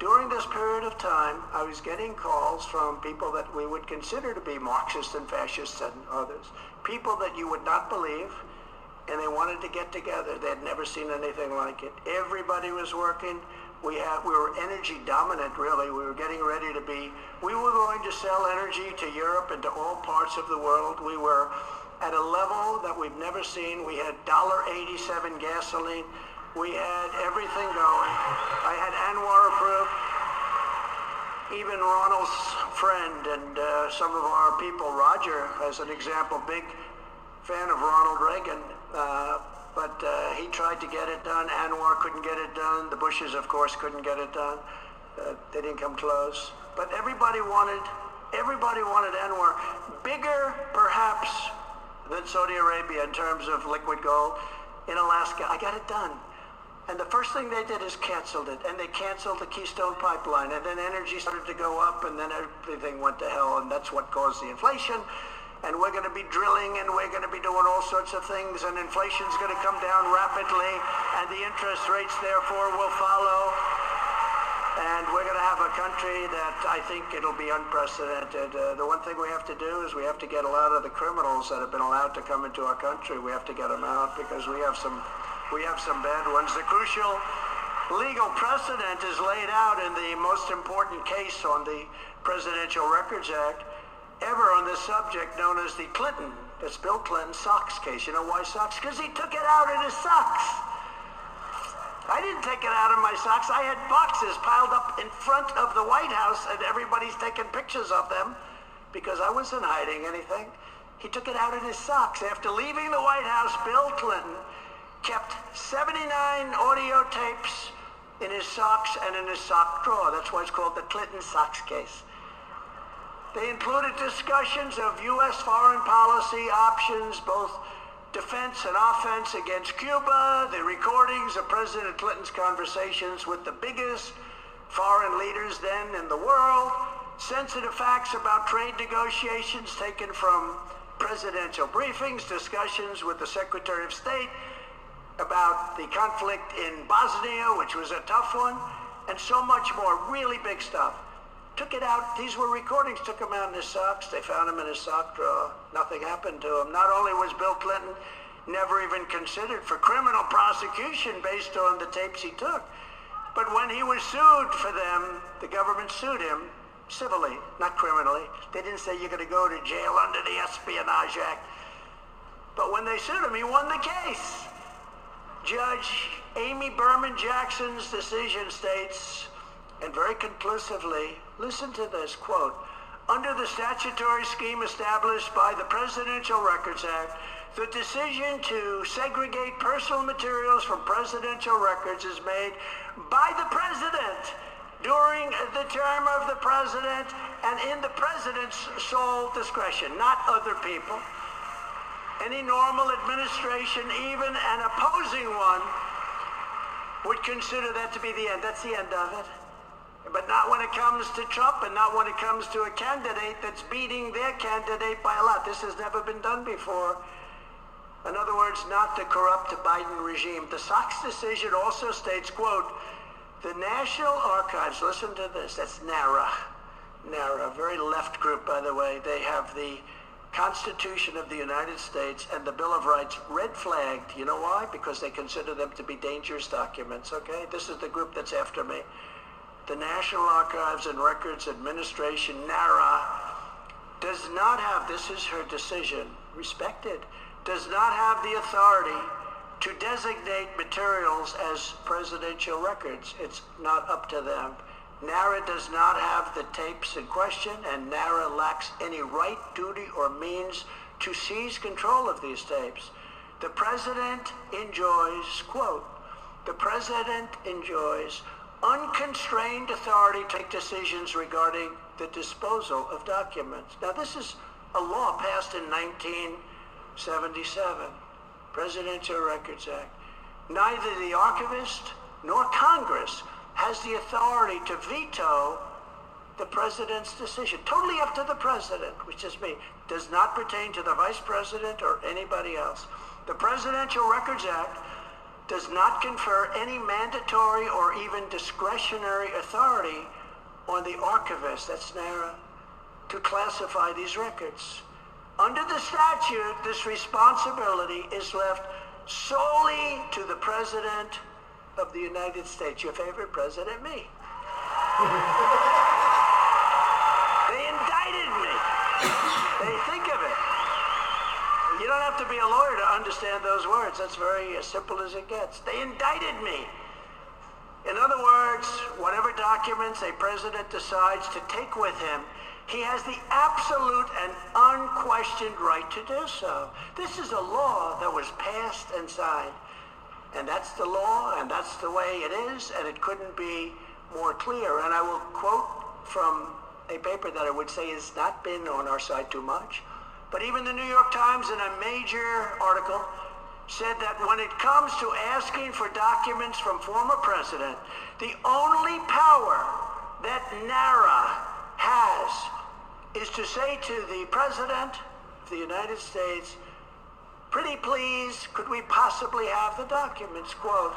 during this period of time, I was getting calls from people that we would consider to be Marxists and fascists and others. People that you would not believe, and they wanted to get together. They had never seen anything like it. Everybody was working. We had we were energy dominant really. We were getting ready to be we were going to sell energy to Europe and to all parts of the world. We were at a level that we've never seen. We had $1.87 gasoline. We had everything going. I had ANWR approved. Even Ronald's friend and uh, some of our people, Roger, as an example, big fan of Ronald Reagan, uh, but uh, he tried to get it done. ANWR couldn't get it done. The Bushes, of course, couldn't get it done. Uh, they didn't come close. But everybody wanted, everybody wanted ANWR bigger, perhaps, than Saudi Arabia in terms of liquid gold in Alaska. I got it done. And the first thing they did is canceled it. And they canceled the Keystone Pipeline. And then energy started to go up and then everything went to hell. And that's what caused the inflation. And we're going to be drilling and we're going to be doing all sorts of things. And inflation's going to come down rapidly. And the interest rates, therefore, will follow. And we're going to have a country that I think it'll be unprecedented. Uh, the one thing we have to do is we have to get a lot of the criminals that have been allowed to come into our country. We have to get them out because we have some we have some bad ones. The crucial legal precedent is laid out in the most important case on the Presidential Records Act ever on this subject known as the Clinton, that's Bill Clinton socks case. You know why socks? Because he took it out in his socks. I didn't take it out of my socks. I had boxes piled up in front of the White House and everybody's taking pictures of them because I wasn't hiding anything. He took it out in his socks. After leaving the White House, Bill Clinton kept 79 audio tapes in his socks and in his sock drawer. That's why it's called the Clinton socks case. They included discussions of U.S. foreign policy options, both defense and offense against Cuba, the recordings of President Clinton's conversations with the biggest foreign leaders then in the world, sensitive facts about trade negotiations taken from presidential briefings, discussions with the Secretary of State, about the conflict in Bosnia, which was a tough one, and so much more. Really big stuff. Took it out. These were recordings. Took them out in his socks. They found him in his sock drawer. Nothing happened to him. Not only was Bill Clinton never even considered for criminal prosecution based on the tapes he took, but when he was sued for them, the government sued him civilly, not criminally. They didn't say you're going to go to jail under the Espionage Act. But when they sued him, he won the case. Judge Amy Berman Jackson's decision states, and very conclusively, listen to this quote, under the statutory scheme established by the Presidential Records Act, the decision to segregate personal materials from presidential records is made by the president during the term of the president and in the president's sole discretion, not other people any normal administration, even an opposing one, would consider that to be the end. That's the end of it. But not when it comes to Trump and not when it comes to a candidate that's beating their candidate by a lot. This has never been done before. In other words, not the corrupt Biden regime. The Sox decision also states, quote, the National Archives, listen to this, that's NARA. NARA, very left group, by the way. They have the Constitution of the United States and the Bill of Rights red flagged. You know why? Because they consider them to be dangerous documents, okay? This is the group that's after me. The National Archives and Records Administration, NARA, does not have, this is her decision, respected, does not have the authority to designate materials as presidential records. It's not up to them. NARA does not have the tapes in question, and NARA lacks any right, duty, or means to seize control of these tapes. The president enjoys, quote, the president enjoys unconstrained authority to take decisions regarding the disposal of documents. Now, this is a law passed in 1977, Presidential Records Act. Neither the archivist nor Congress has the authority to veto the president's decision. Totally up to the president, which is me. Does not pertain to the vice president or anybody else. The Presidential Records Act does not confer any mandatory or even discretionary authority on the archivist, that's NARA, to classify these records. Under the statute, this responsibility is left solely to the President of the United States, your favorite president, me. they indicted me. They think of it. You don't have to be a lawyer to understand those words. That's very as simple as it gets. They indicted me. In other words, whatever documents a president decides to take with him, he has the absolute and unquestioned right to do so. This is a law that was passed and signed. And that's the law, and that's the way it is, and it couldn't be more clear. And I will quote from a paper that I would say has not been on our side too much. But even the New York Times in a major article said that when it comes to asking for documents from former president, the only power that NARA has is to say to the president of the United States, pretty please, could we possibly have the documents, quote,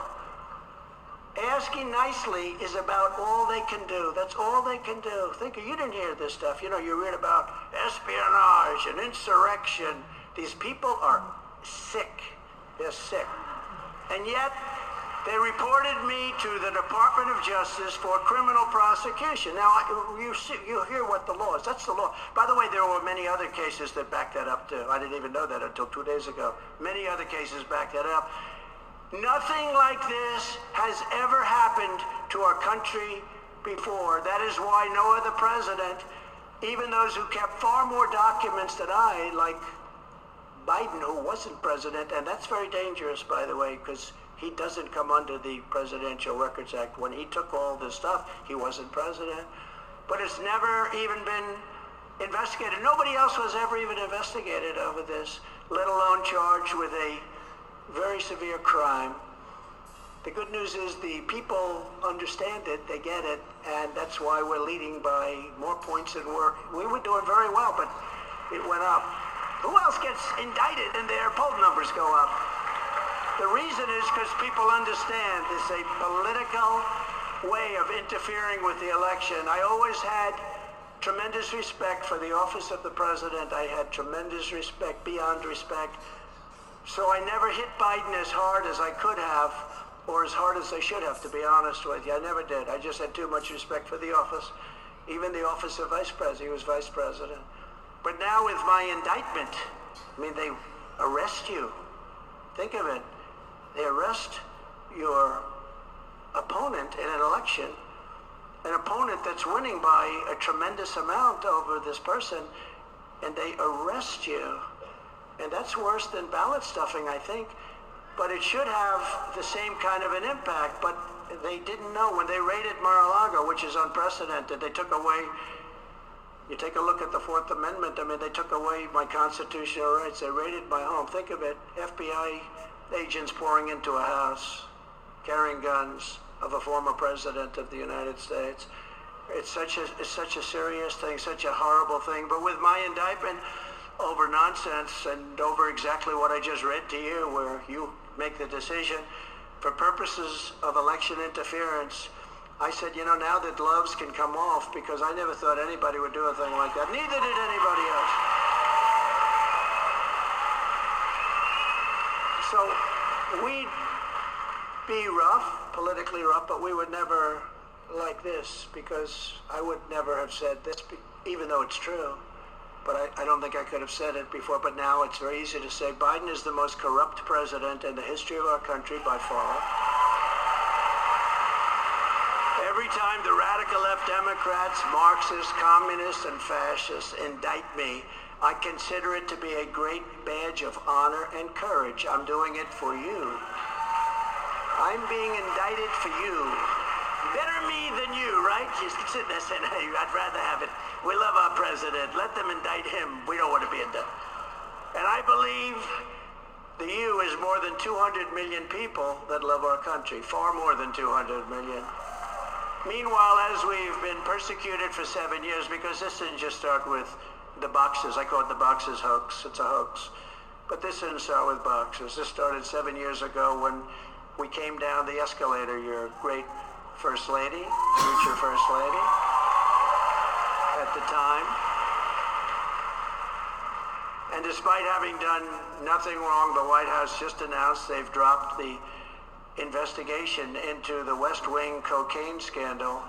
Asking nicely is about all they can do. That's all they can do. Think, you didn't hear this stuff. You know, you read about espionage and insurrection. These people are sick. They're sick. And yet, they reported me to the Department of Justice for criminal prosecution. Now, you see, you hear what the law is. That's the law. By the way, there were many other cases that back that up too. I didn't even know that until two days ago. Many other cases back that up. Nothing like this has ever happened to our country before. That is why no other president, even those who kept far more documents than I, like Biden, who wasn't president, and that's very dangerous, by the way, because he doesn't come under the Presidential Records Act. When he took all this stuff, he wasn't president. But it's never even been investigated. Nobody else was ever even investigated over this, let alone charged with a very severe crime. The good news is the people understand it, they get it, and that's why we're leading by more points than we're, we were doing very well, but it went up. Who else gets indicted and their poll numbers go up? The reason is because people understand it's a political way of interfering with the election. I always had tremendous respect for the office of the president. I had tremendous respect, beyond respect. So I never hit Biden as hard as I could have, or as hard as I should have, to be honest with you. I never did. I just had too much respect for the office. Even the office of vice president, he was vice president. But now with my indictment, I mean, they arrest you. Think of it. They arrest your opponent in an election, an opponent that's winning by a tremendous amount over this person, and they arrest you. And that's worse than ballot stuffing, I think. But it should have the same kind of an impact. But they didn't know when they raided Mar-a-Lago, which is unprecedented. They took away, you take a look at the Fourth Amendment, I mean, they took away my constitutional rights. They raided my home. Think of it, FBI agents pouring into a house. carrying guns of a former president of the United States. It's such a it's such a serious thing, such a horrible thing. But with my indictment over nonsense and over exactly what I just read to you, where you make the decision for purposes of election interference, I said, you know, now the gloves can come off because I never thought anybody would do a thing like that. Neither did anybody else. So we'd be rough, politically rough, but we would never like this because I would never have said this, even though it's true. But I, I don't think I could have said it before. But now it's very easy to say Biden is the most corrupt president in the history of our country by far. Every time the radical left Democrats, Marxists, communists, and fascists indict me, I consider it to be a great badge of honor and courage. I'm doing it for you. I'm being indicted for you. Better me than you, right? You sit there saying, hey, I'd rather have it. We love our president. Let them indict him. We don't want to be indicted. And I believe the EU is more than 200 million people that love our country, far more than 200 million. Meanwhile, as we've been persecuted for seven years, because this didn't just start with the boxes, I call it the boxes hoax, it's a hoax. But this didn't start with boxes. This started seven years ago when we came down the escalator, your great First Lady, future First Lady, at the time. And despite having done nothing wrong, the White House just announced they've dropped the investigation into the West Wing cocaine scandal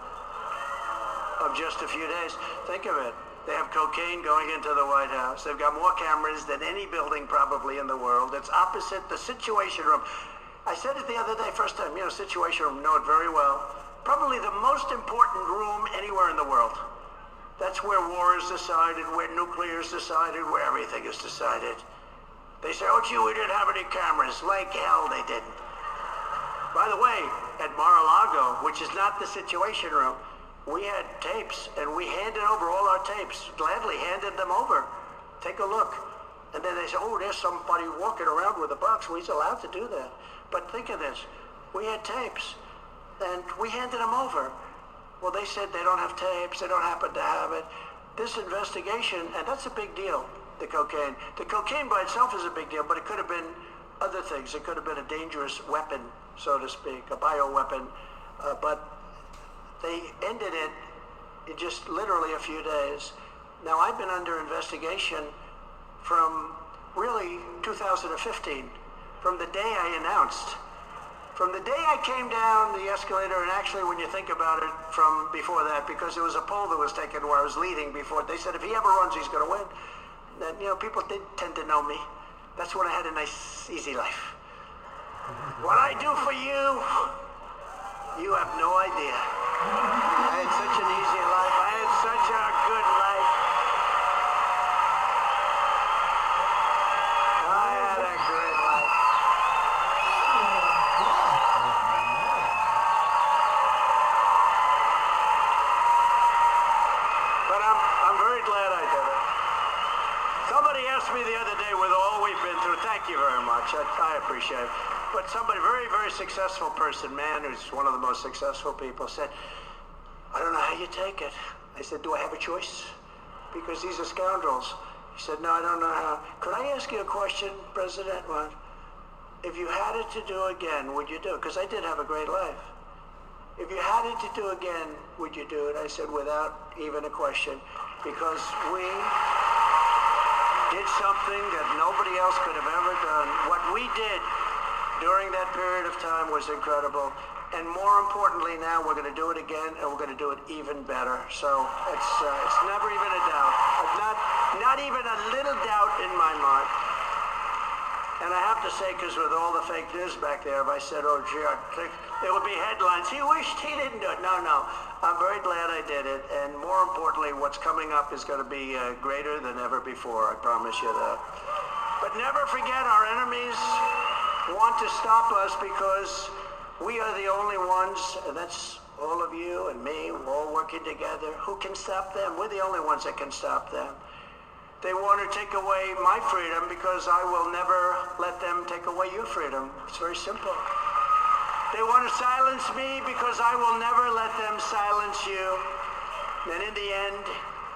of just a few days. Think of it. They have cocaine going into the White House. They've got more cameras than any building probably in the world. It's opposite the Situation Room. I said it the other day, first time, you know, Situation Room, know it very well. Probably the most important room anywhere in the world. That's where war is decided, where nuclear is decided, where everything is decided. They say, oh, gee, we didn't have any cameras. Like hell, they didn't. By the way, at Mar-a-Lago, which is not the Situation Room, we had tapes, and we handed over all our tapes, gladly handed them over. Take a look. And then they say, oh, there's somebody walking around with a box. He's allowed to do that. But think of this. We had tapes, and we handed them over. Well, they said they don't have tapes. They don't happen to have it. This investigation, and that's a big deal, the cocaine. The cocaine by itself is a big deal, but it could have been other things. It could have been a dangerous weapon, so to speak, a bioweapon. Uh, but they ended it in just literally a few days. Now, I've been under investigation from really 2015, from the day I announced. From the day I came down the escalator, and actually when you think about it from before that, because there was a poll that was taken where I was leading before, they said if he ever runs, he's going to win. And, you know, people did tend to know me. That's when I had a nice, easy life. What I do for you, you have no idea. I had such an easy life. I had such a good life. I had a great life. But I'm, I'm very glad I did it. Somebody asked me the other day with all we've been through, thank you very much. I, I appreciate it. But somebody, very, very successful person, man who's one of the most successful people, said, I don't know how you take it. I said, do I have a choice? Because these are scoundrels. He said, no, I don't know how. Could I ask you a question, President? What? If you had it to do again, would you do it? Because I did have a great life. If you had it to do again, would you do it? I said, without even a question. Because we did something that nobody else could have ever done. What we did during that period of time was incredible. And more importantly, now we're going to do it again, and we're going to do it even better. So it's uh, it's never even a doubt, not not even a little doubt in my mind. And I have to say, because with all the fake news back there, if I said, oh, gee, I think there would be headlines. He wished he didn't do it. No, no. I'm very glad I did it. And more importantly, what's coming up is going to be uh, greater than ever before. I promise you that. But never forget, our enemies want to stop us because we are the only ones, and that's all of you and me, we're all working together. Who can stop them? We're the only ones that can stop them. They want to take away my freedom because I will never let them take away your freedom. It's very simple. They want to silence me because I will never let them silence you. And in the end,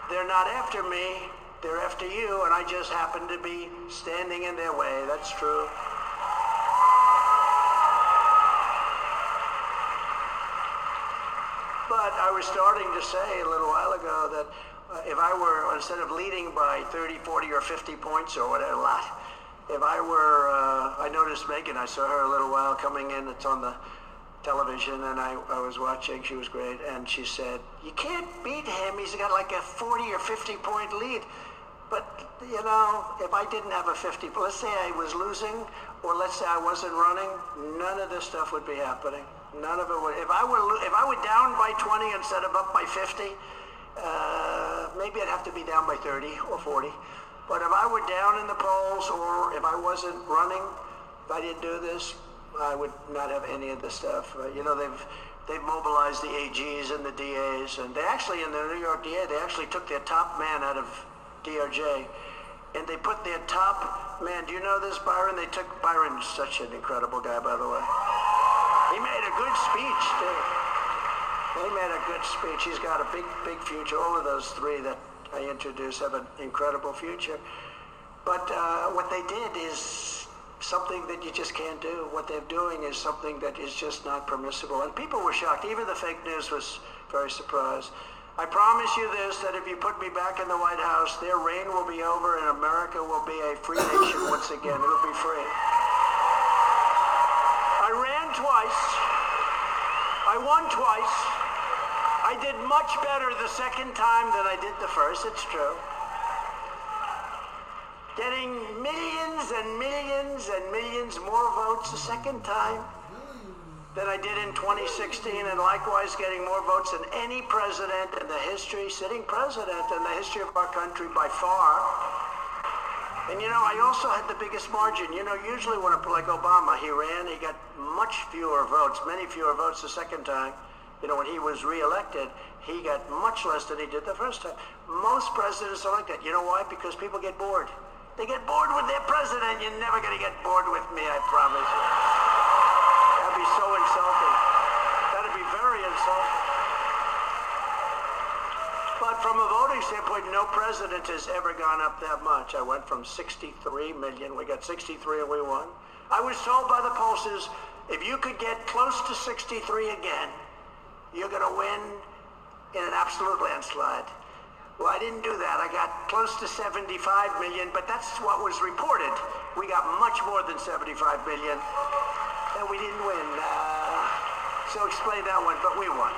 they're not after me. They're after you, and I just happen to be standing in their way. That's true. But I was starting to say a little while ago that uh, if I were, instead of leading by 30, 40, or 50 points or whatever, a lot, if I were, uh, I noticed Megyn, I saw her a little while coming in, it's on the television, and I, I was watching, she was great, and she said, you can't beat him, he's got like a 40 or 50 point lead. But, you know, if I didn't have a 50, let's say I was losing, or let's say I wasn't running, none of this stuff would be happening. None of it would. If I were, if I were down by 20 instead of up by 50, uh, maybe I'd have to be down by 30 or 40. But if I were down in the polls, or if I wasn't running, if I didn't do this, I would not have any of the stuff. Uh, you know, they've they've mobilized the AGs and the DAs, and they actually in the New York DA, they actually took their top man out of DRJ, and they put their top man. Do you know this, Byron? They took Byron's such an incredible guy, by the way. He made a good speech too. He made a good speech. He's got a big, big future. All of those three that I introduced have an incredible future. But uh, what they did is something that you just can't do. What they're doing is something that is just not permissible. And people were shocked. Even the fake news was very surprised. I promise you this, that if you put me back in the White House, their reign will be over and America will be a free nation once again. It'll be free. I ran twice. I won twice. I did much better the second time than I did the first, it's true. Getting millions and millions and millions more votes the second time than I did in 2016, and likewise getting more votes than any president in the history, sitting president in the history of our country by far. And you know, I also had the biggest margin. You know, usually when a like Obama, he ran, he got much fewer votes, many fewer votes the second time. You know, when he was reelected, he got much less than he did the first time. Most presidents are like that. You know why? Because people get bored. They get bored with their president. You're never going to get bored with me, I promise you. That'd be so insulting. That'd be very insulting. But from a voting standpoint, no president has ever gone up that much. I went from 63 million, we got 63 and we won. I was told by the pollsters, if you could get close to 63 again, you're going to win in an absolute landslide. Well, I didn't do that. I got close to 75 million, but that's what was reported. We got much more than 75 million, and we didn't win. Uh, so explain that one, but we won.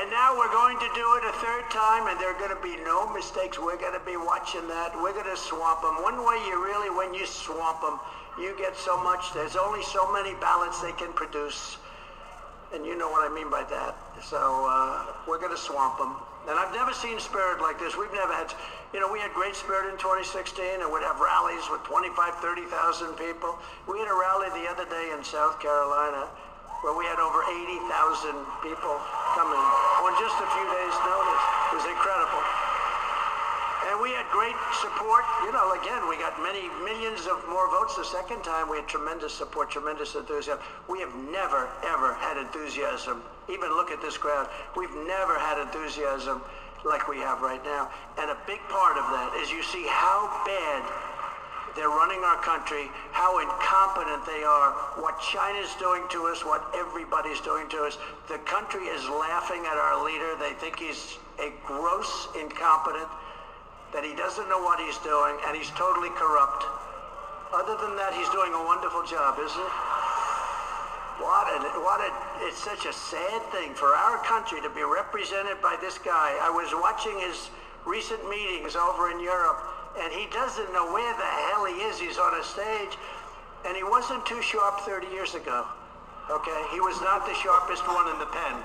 And now we're going to do it a third time, and there are going to be no mistakes. We're going to be watching that. We're going to swamp them. One way you really, when you swamp them, you get so much. There's only so many ballots they can produce. And you know what I mean by that. So uh, we're going to swamp them. And I've never seen spirit like this. We've never had, you know, we had great spirit in 2016 and we'd have rallies with 25, 30,000 people. We had a rally the other day in South Carolina where we had over 80,000 people coming on just a few days' notice. It was incredible. And we had great support. You know, again, we got many millions of more votes the second time. We had tremendous support, tremendous enthusiasm. We have never, ever had enthusiasm. Even look at this crowd. We've never had enthusiasm like we have right now. And a big part of that is you see how bad they're running our country, how incompetent they are, what China's doing to us, what everybody's doing to us. The country is laughing at our leader. They think he's a gross incompetent that he doesn't know what he's doing, and he's totally corrupt. Other than that, he's doing a wonderful job, isn't he? What a, what a, it's such a sad thing for our country to be represented by this guy. I was watching his recent meetings over in Europe, and he doesn't know where the hell he is. He's on a stage, and he wasn't too sharp 30 years ago. Okay? He was not the sharpest one in the pen.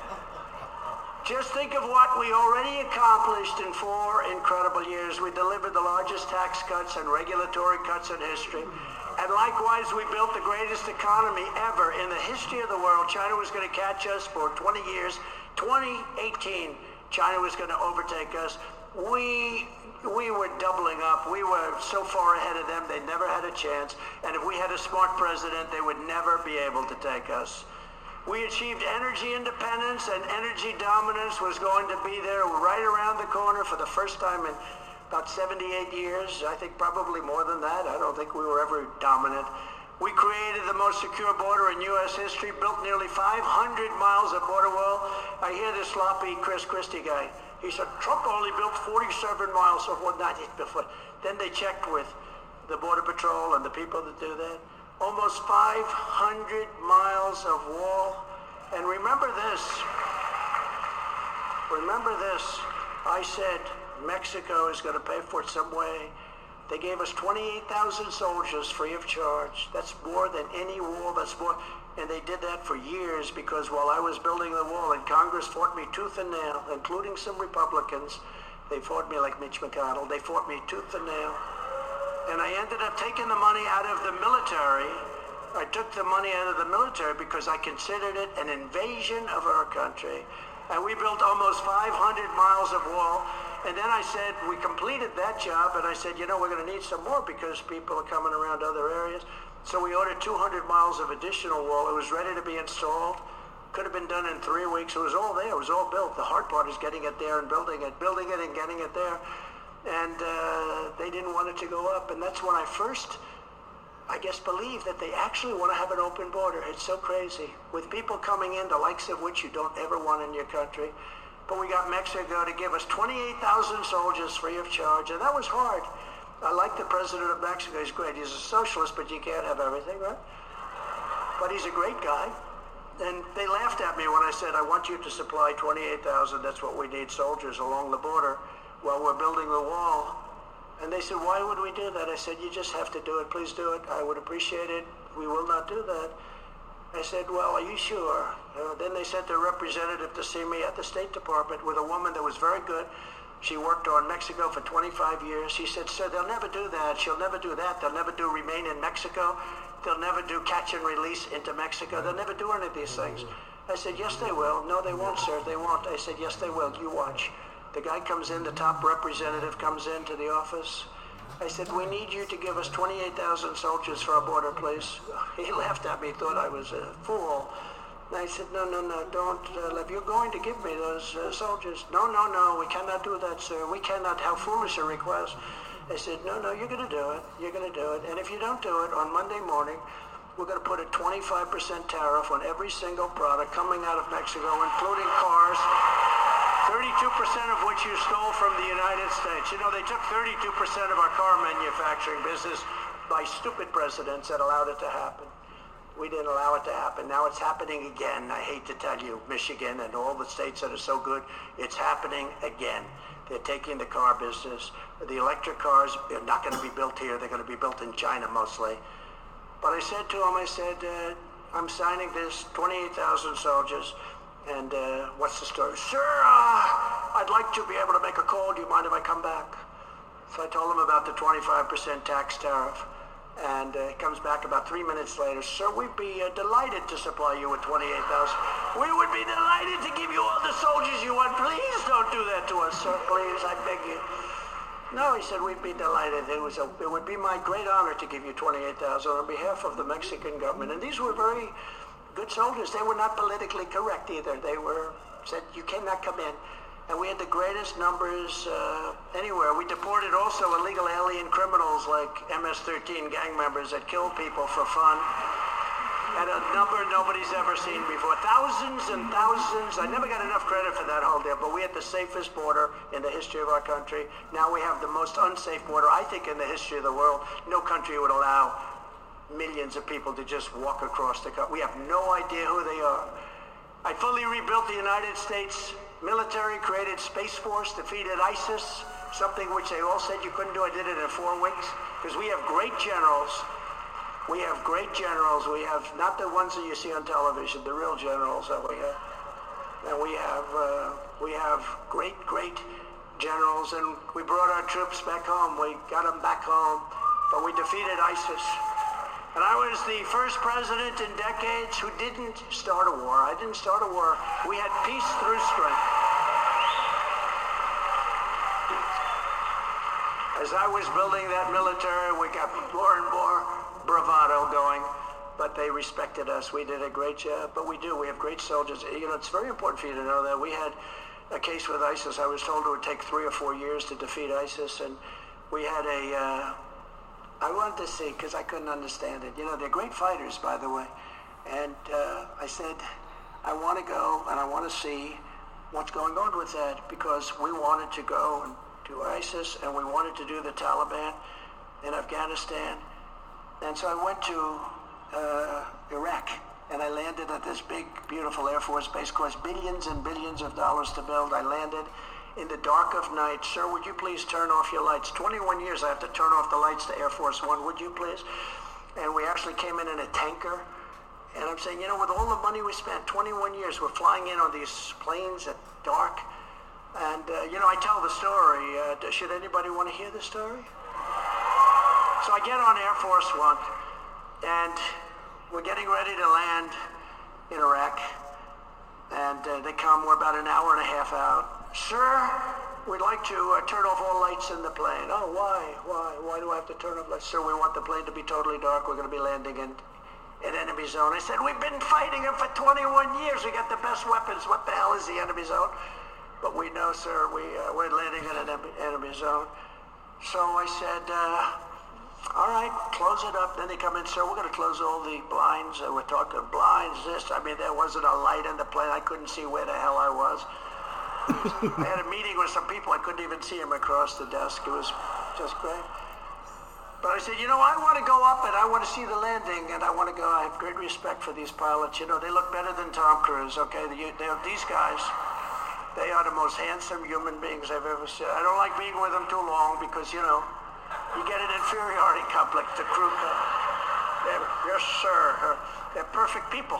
Just think of what we already accomplished in four incredible years. We delivered the largest tax cuts and regulatory cuts in history. And likewise, we built the greatest economy ever in the history of the world. China was going to catch us for 20 years. 2018, China was going to overtake us. we we were doubling up. We were so far ahead of them, they never had a chance. And if we had a smart president, they would never be able to take us. We achieved energy independence, and energy dominance was going to be there right around the corner for the first time in about 78 years. I think probably more than that. I don't think we were ever dominant. We created the most secure border in U.S. history, built nearly 500 miles of border wall. I hear this sloppy Chris Christie guy. He said, Trump only built 47 miles of what not before. Then they checked with the Border Patrol and the people that do that. Almost 500 miles of wall. And remember this. Remember this. I said Mexico is going to pay for it some way. They gave us 28,000 soldiers free of charge. That's more than any wall. That's more. And they did that for years because while I was building the wall and Congress fought me tooth and nail, including some Republicans, they fought me like Mitch McConnell. They fought me tooth and nail. And I ended up taking the money out of the military. I took the money out of the military because I considered it an invasion of our country. And we built almost 500 miles of wall. And then I said, we completed that job, and I said, you know, we're going to need some more because people are coming around other areas. So we ordered 200 miles of additional wall. It was ready to be installed. Could have been done in three weeks. It was all there. It was all built. The hard part is getting it there and building it, building it and getting it there. And uh, they didn't want it to go up. And that's when I first, I guess, believed that they actually want to have an open border. It's so crazy. With people coming in, the likes of which you don't ever want in your country. But we got Mexico to give us 28,000 soldiers free of charge, and that was hard. I like the president of Mexico. He's great. He's a socialist, but you can't have everything, right? But he's a great guy. And they laughed at me when I said, I want you to supply 28,000. That's what we need, soldiers along the border while we're building the wall. And they said, why would we do that? I said, you just have to do it. Please do it. I would appreciate it. We will not do that. I said, well, are you sure? Uh, then they sent their representative to see me at the State Department with a woman that was very good. She worked on Mexico for 25 years. She said, sir, they'll never do that. She'll never do that. They'll never do remain in Mexico. They'll never do catch and release into Mexico. They'll never do any of these things. I said, yes, they will. No, they won't, sir. They won't. I said, yes, they will. You watch. The guy comes in, the top representative comes into the office. I said, we need you to give us 28,000 soldiers for our border, please. He laughed at me, thought I was a fool. I said, no, no, no, don't. Uh, you're going to give me those uh, soldiers, no, no, no, we cannot do that, sir. We cannot. How foolish a request. I said, no, no, you're going to do it. You're going to do it. And if you don't do it, on Monday morning, we're going to put a 25% tariff on every single product coming out of Mexico, including cars, 32% of which you stole from the United States. You know, they took 32% of our car manufacturing business by stupid presidents that allowed it to happen. We didn't allow it to happen. Now it's happening again. I hate to tell you, Michigan and all the states that are so good, it's happening again. They're taking the car business. The electric cars are not going to be built here. They're going to be built in China mostly. But I said to him, I said, uh, I'm signing this 28,000 soldiers. And uh, what's the story? Sir, uh, I'd like to be able to make a call. Do you mind if I come back? So I told him about the 25% tax tariff. And uh, he comes back about three minutes later. Sir, we'd be uh, delighted to supply you with 28,000. We would be delighted to give you all the soldiers you want. Please don't do that to us, sir. Please, I beg you. No, he said, we'd be delighted. It, was a, it would be my great honor to give you 28,000 on behalf of the Mexican government. And these were very good soldiers. They were not politically correct either. They were said, you cannot come in. And we had the greatest numbers uh, anywhere. We deported also illegal alien criminals like MS-13 gang members that killed people for fun. At a number nobody's ever seen before. Thousands and thousands. I never got enough credit for that whole deal, but we had the safest border in the history of our country. Now we have the most unsafe border, I think, in the history of the world. No country would allow millions of people to just walk across the country. We have no idea who they are. I fully rebuilt the United States military, created Space Force, defeated ISIS, something which they all said you couldn't do. I did it in four weeks because we have great generals. We have great generals. We have not the ones that you see on television, the real generals that we have. And we have uh, we have great, great generals, and we brought our troops back home. We got them back home, but we defeated ISIS. And I was the first president in decades who didn't start a war. I didn't start a war. We had peace through strength. as I was building that military, we got more and more bravado going. But they respected us. We did a great job. But we do. We have great soldiers. You know, it's very important for you to know that we had a case with ISIS. I was told it would take three or four years to defeat ISIS, and we had a. Uh, I wanted to see because I couldn't understand it. You know, they're great fighters, by the way. And uh, I said, I want to go and I want to see what's going on with that because we wanted to go and do ISIS and we wanted to do the Taliban in Afghanistan. And so I went to uh, Iraq and I landed at this big, beautiful Air Force base, cost billions and billions of dollars to build. I landed in the dark of night. Sir, would you please turn off your lights? 21 years I have to turn off the lights to Air Force One, would you please? And we actually came in in a tanker. And I'm saying, you know, with all the money we spent, 21 years, we're flying in on these planes at dark. And, uh, you know, I tell the story. Uh, should anybody want to hear the story? So I get on Air Force One, and we're getting ready to land in Iraq. And uh, they come, we're about an hour and a half out. Sir, we'd like to uh, turn off all lights in the plane. Oh, why? Why? Why do I have to turn off lights? Sir, we want the plane to be totally dark. We're going to be landing in an enemy zone. I said, we've been fighting them for 21 years. We got the best weapons. What the hell is the enemy zone? But we know, sir, we, uh, we're landing in an enemy, enemy zone. So I said, uh, all right, close it up. Then they come in, sir, we're going to close all the blinds. Uh, we're talking blinds, this. I mean, there wasn't a light in the plane. I couldn't see where the hell I was. I had a meeting with some people. I couldn't even see him across the desk. It was just great. But I said, you know, I want to go up and I want to see the landing and I want to go. I have great respect for these pilots. You know, they look better than Tom Cruise, okay? They, they, these guys, they are the most handsome human beings I've ever seen. I don't like being with them too long because, you know, you get an inferiority complex The crew. They're, yes, sir. They're perfect people.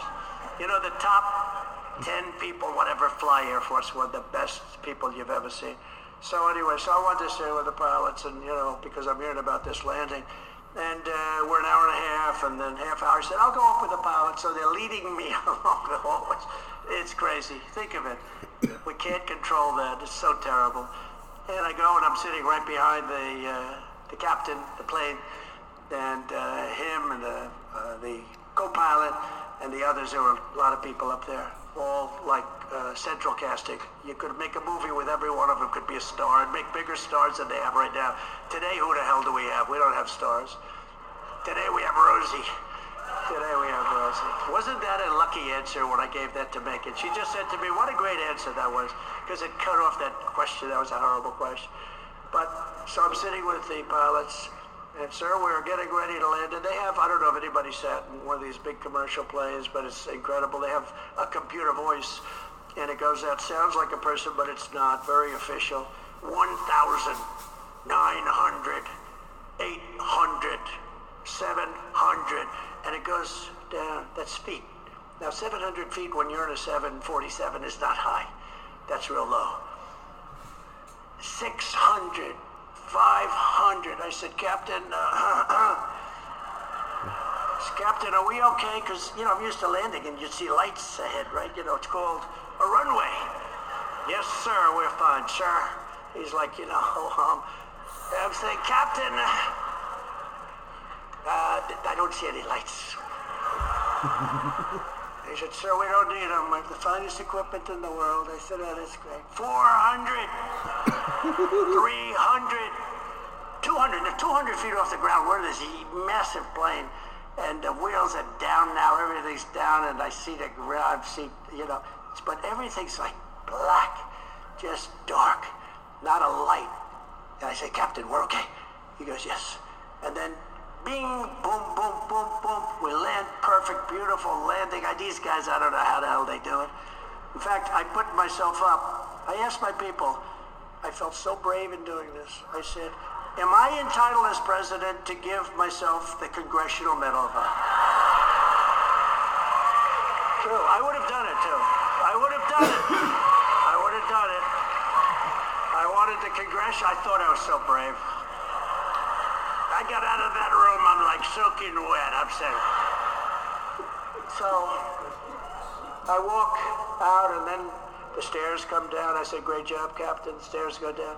You know, the top 10 people, whatever, fly Air Force One, the best people you've ever seen. So anyway, so I wanted to stay with the pilots and, you know, because I'm hearing about this landing. And uh, we're an hour and a half, and then half hour. I said, I'll go up with the pilots. So they're leading me along the hallways. It's crazy. Think of it. We can't control that. It's so terrible. And I go, and I'm sitting right behind the, uh, the captain, the plane, and uh, him and the, uh, the co-pilot and the others. There were a lot of people up there all like uh, central casting. You could make a movie with every one of them could be a star and make bigger stars than they have right now. Today, who the hell do we have? We don't have stars. Today we have Rosie. Today we have Rosie. Wasn't that a lucky answer when I gave that to Megyn? She just said to me, what a great answer that was, because it cut off that question. That was a horrible question. But, so I'm sitting with the pilots, and sir, we're getting ready to land. And they have, I don't know if anybody sat in one of these big commercial planes, but it's incredible. They have a computer voice, and it goes out, sounds like a person, but it's not. Very official. 1,900, 800, 700, and it goes down. That's feet. Now, 700 feet when you're in a 747 is not high. That's real low. 600, 500. I said, Captain, uh, Captain, are we okay? Because, you know, I'm used to landing and you see lights ahead, right? You know, it's called a runway. Yes, sir, we're fine, sir. He's like, you know, um, I'm saying, Captain, uh, I don't see any lights. He said, sir, we don't need them. We have the finest equipment in the world. I said, oh, that's great. 400, 300, 200. They're 200 feet off the ground. We're this massive plane. And the wheels are down now. Everything's down. And I see the ground. I see, you know. But everything's like black. Just dark. Not a light. And I say, Captain, we're okay. He goes, yes. And then Bing, boom, boom, boom, boom. We land perfect, beautiful landing. I, these guys, I don't know how the hell they do it. In fact, I put myself up. I asked my people. I felt so brave in doing this. I said, am I entitled as president to give myself the Congressional Medal of Honor? True. I would have done it, too. I would have done it. I would have done it. I wanted the Congressional. I thought I was so brave. I got out of that room, I'm like soaking wet. I'm saying. So I walk out, and then the stairs come down. I say, "Great job, Captain." The stairs go down.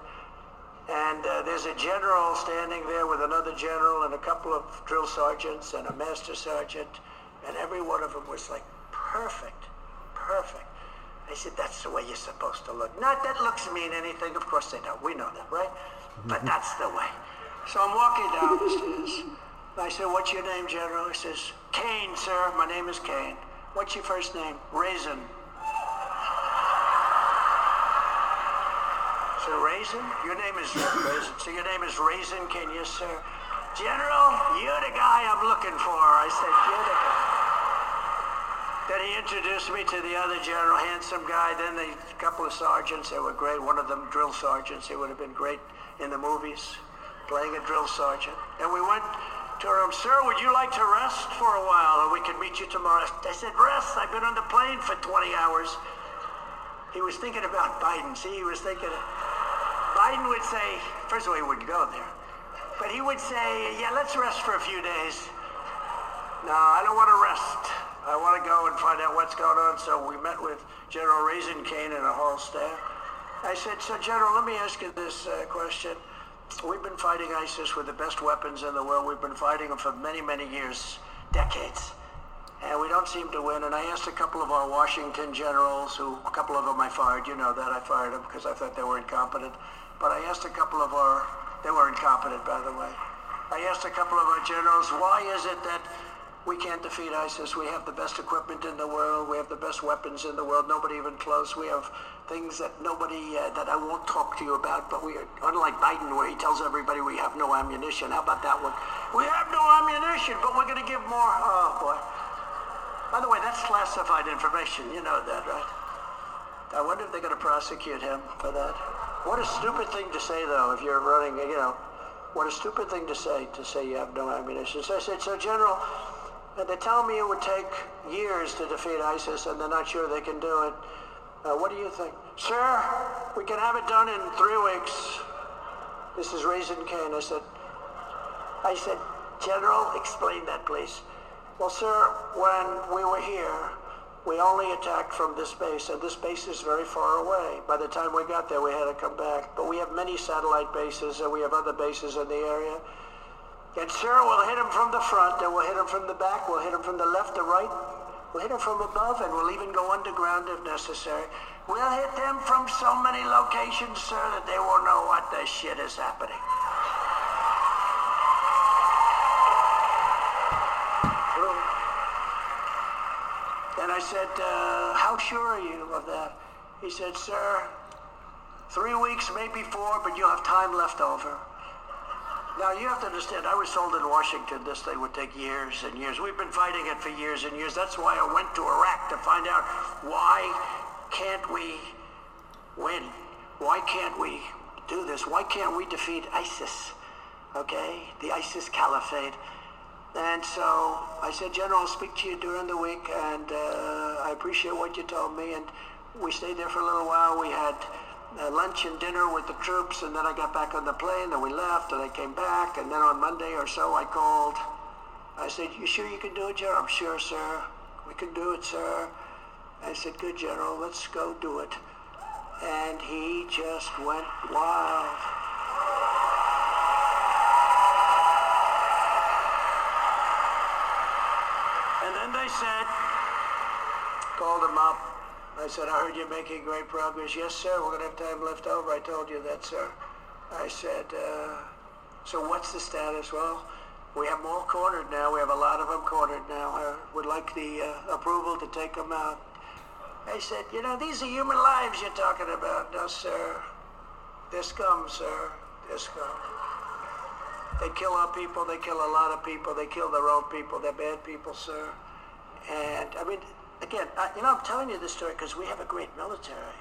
And uh, there's a general standing there with another general and a couple of drill sergeants and a master sergeant. And every one of them was like perfect, perfect. I said, that's the way you're supposed to look. Not that looks mean anything. Of course they don't. We know that, right? But that's the way. So I'm walking down the stairs. I said, what's your name, General? He says, Caine, sir. My name is Caine. What's your first name? Raisin. So Raisin? Your name is Raisin. So your name is Raisin Caine, yes, sir. General, you're the guy I'm looking for. I said, you're the guy. Then he introduced me to the other general, handsome guy. Then the couple of sergeants, they were great. One of them drill sergeants. They would have been great in the movies, playing a drill sergeant. And we went to him, sir, would you like to rest for a while, or we can meet you tomorrow? I said, rest. I've been on the plane for 20 hours. He was thinking about Biden. See, he was thinking. Biden would say, first of all, he wouldn't go there, but he would say, yeah, let's rest for a few days. No, I don't want to rest. I want to go and find out what's going on. So we met with General Raisin Caine and a whole staff. I said, so General, let me ask you this uh, question. We've been fighting ISIS with the best weapons in the world. We've been fighting them for many, many years, decades. And we don't seem to win. And I asked a couple of our Washington generals, who a couple of them I fired. You know that I fired them because I thought they were incompetent. But I asked a couple of our, they were incompetent, by the way. I asked a couple of our generals, why is it that we can't defeat ISIS? We have the best equipment in the world. We have the best weapons in the world. Nobody even close. We have things that nobody, uh, that I won't talk to you about, but we are, unlike Biden, where he tells everybody we have no ammunition. How about that one? We have no ammunition, but we're going to give more. Oh, boy. By the way, that's classified information. You know that, right? I wonder if they're going to prosecute him for that. What a stupid thing to say, though, if you're running, you know, what a stupid thing to say, to say you have no ammunition. So I said, so General, uh, they tell me it would take years to defeat ISIS, and they're not sure they can do it. Uh, what do you think? Sir, we can have it done in three weeks. This is Raisin Caine. I said, I said, General, explain that, please. Well, sir, when we were here, we only attacked from this base, and this base is very far away. By the time we got there, we had to come back. But we have many satellite bases, and we have other bases in the area. And, sir, we'll hit them from the front, and we'll hit them from the back, we'll hit them from the left, the right, we'll hit them from above, and we'll even go underground if necessary. We'll hit them from so many locations, sir, that they won't know what the shit is happening. And I said, uh, how sure are you of that? He said, sir, three weeks, maybe four, but you'll have time left over. Now, you have to understand, I was told in Washington this thing would take years and years. We've been fighting it for years and years. That's why I went to Iraq to find out why can't we win? Why can't we do this? Why can't we defeat ISIS? Okay? The ISIS caliphate. And so I said, General, I'll speak to you during the week, and uh, I appreciate what you told me. And we stayed there for a little while. We had uh, lunch and dinner with the troops, and then I got back on the plane, and we left, and I came back, and then on Monday or so I called. I said, you sure you can do it, General? I'm sure, sir. We can do it, sir. I said, good, General, let's go do it. And he just went wild. And then they said, called him up. I said, I heard you're making great progress. Yes, sir, we're going to have time left over. I told you that, sir. I said, uh, so what's the status? Well, we have them all cornered now. We have a lot of them cornered now. I would like the uh, approval to take them out. I said, you know, these are human lives you're talking about. No, sir. They're scum, sir. They're scum. They kill our people. They kill a lot of people. They kill their own people. They're bad people, sir. And, I mean, again, I, you know, I'm telling you this story because we have a great military.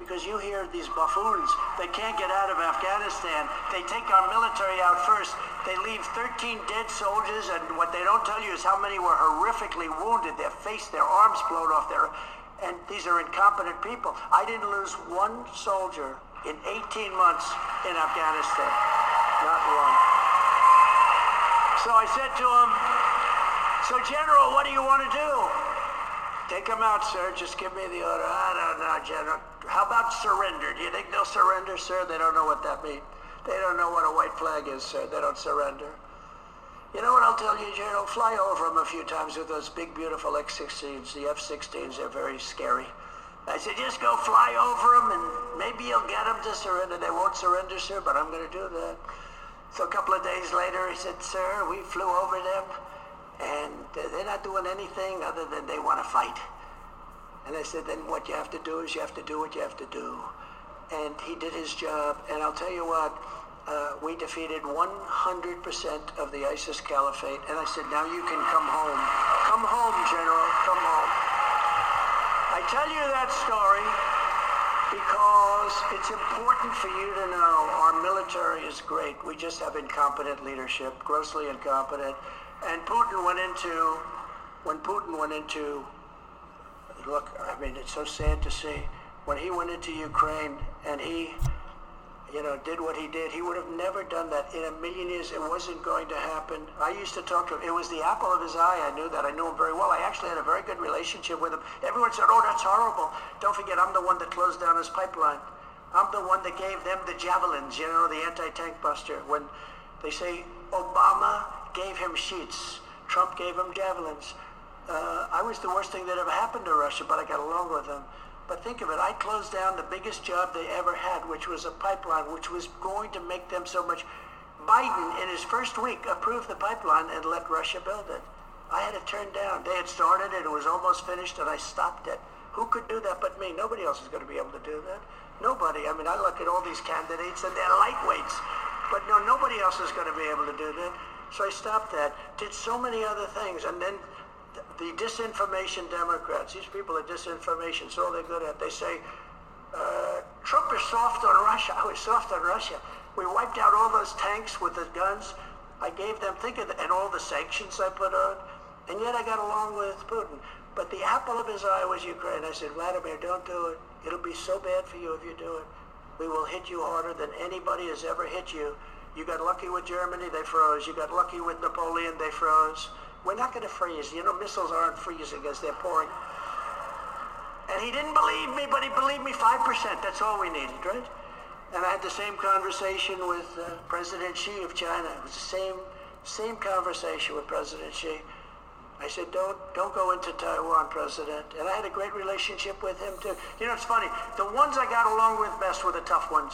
Because you hear these buffoons, they can't get out of Afghanistan. They take our military out first. They leave 13 dead soldiers, and what they don't tell you is how many were horrifically wounded. Their face, their arms blown off. Their, and these are incompetent people. I didn't lose one soldier in 18 months in Afghanistan. Not one. So I said to him, so General, what do you want to do? Take them out, sir. Just give me the order. I don't know, General. How about surrender? Do you think they'll surrender, sir? They don't know what that means. They don't know what a white flag is, sir. They don't surrender. You know what I'll tell you, General? Fly over them a few times with those big, beautiful X-16s. The F-16s, they're very scary. I said, just go fly over them, and maybe you'll get them to surrender. They won't surrender, sir, but I'm going to do that. So a couple of days later, he said, sir, we flew over them, and they're not doing anything other than they want to fight. And I said, then what you have to do is you have to do what you have to do. And he did his job. And I'll tell you what, uh, we defeated 100% of the ISIS caliphate. And I said, now you can come home. Come home, General. Come home. I tell you that story because it's important for you to know our military is great. We just have incompetent leadership, grossly incompetent. And Putin went into, when Putin went into look, I mean, it's so sad to see. When he went into Ukraine and he, you know, did what he did, he would have never done that in a million years. It wasn't going to happen. I used to talk to him. It was the apple of his eye. I knew that. I knew him very well. I actually had a very good relationship with him. Everyone said, oh, that's horrible. Don't forget, I'm the one that closed down his pipeline. I'm the one that gave them the javelins, you know, the anti-tank buster. When they say Obama gave him sheets, Trump gave him javelins uh, I was the worst thing that ever happened to Russia, but I got along with them. But think of it, I closed down the biggest job they ever had, which was a pipeline, which was going to make them so much. Biden, in his first week, approved the pipeline and let Russia build it. I had it turned down. They had started it, it was almost finished, and I stopped it. Who could do that but me? Nobody else is going to be able to do that. Nobody. I mean, I look at all these candidates, and they're lightweights. But no, nobody else is going to be able to do that. So I stopped that. Did so many other things, and then the disinformation Democrats, these people are disinformation, all they're good at. They say, uh, Trump is soft on Russia. I was soft on Russia. We wiped out all those tanks with the guns. I gave them, think of the, and all the sanctions I put on. And yet I got along with Putin. But the apple of his eye was Ukraine. I said, Vladimir, don't do it. It'll be so bad for you if you do it. We will hit you harder than anybody has ever hit you. You got lucky with Germany, they froze. You got lucky with Napoleon, they froze. We're not going to freeze. You know, missiles aren't freezing as they're pouring. And he didn't believe me, but he believed me 5%. That's all we needed, right? And I had the same conversation with uh, President Xi of China. It was the same, same conversation with President Xi. I said, don't, don't go into Taiwan, President. And I had a great relationship with him, too. You know, it's funny. The ones I got along with best were the tough ones.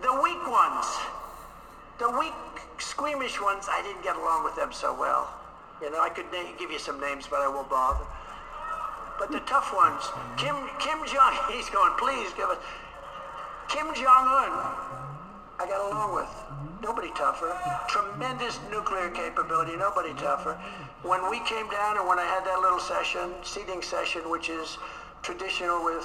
The weak ones, the weak, squeamish ones, I didn't get along with them so well. You know, I could na- give you some names, but I won't bother. But the tough ones, Kim Kim Jong, he's going, please give us. Kim Jong Un, I got along with. Nobody tougher. Tremendous nuclear capability. Nobody tougher. When we came down and when I had that little session, seating session, which is traditional with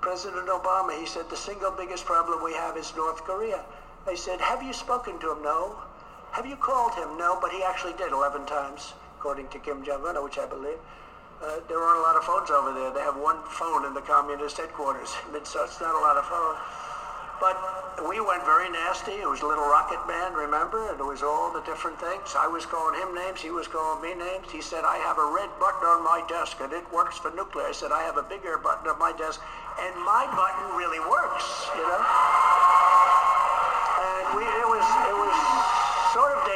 President Obama, he said the single biggest problem we have is North Korea. I said, have you spoken to him? No. Have you called him? No, but he actually did 11 times, according to Kim Jong-un, which I believe. Uh, there aren't a lot of phones over there. They have one phone in the communist headquarters. so it's not a lot of phones. But we went very nasty. It was a Little Rocket Man, remember? And it was all the different things. I was calling him names. He was calling me names. He said, I have a red button on my desk, and it works for nuclear. I said, I have a bigger button on my desk, and my button really works, you know?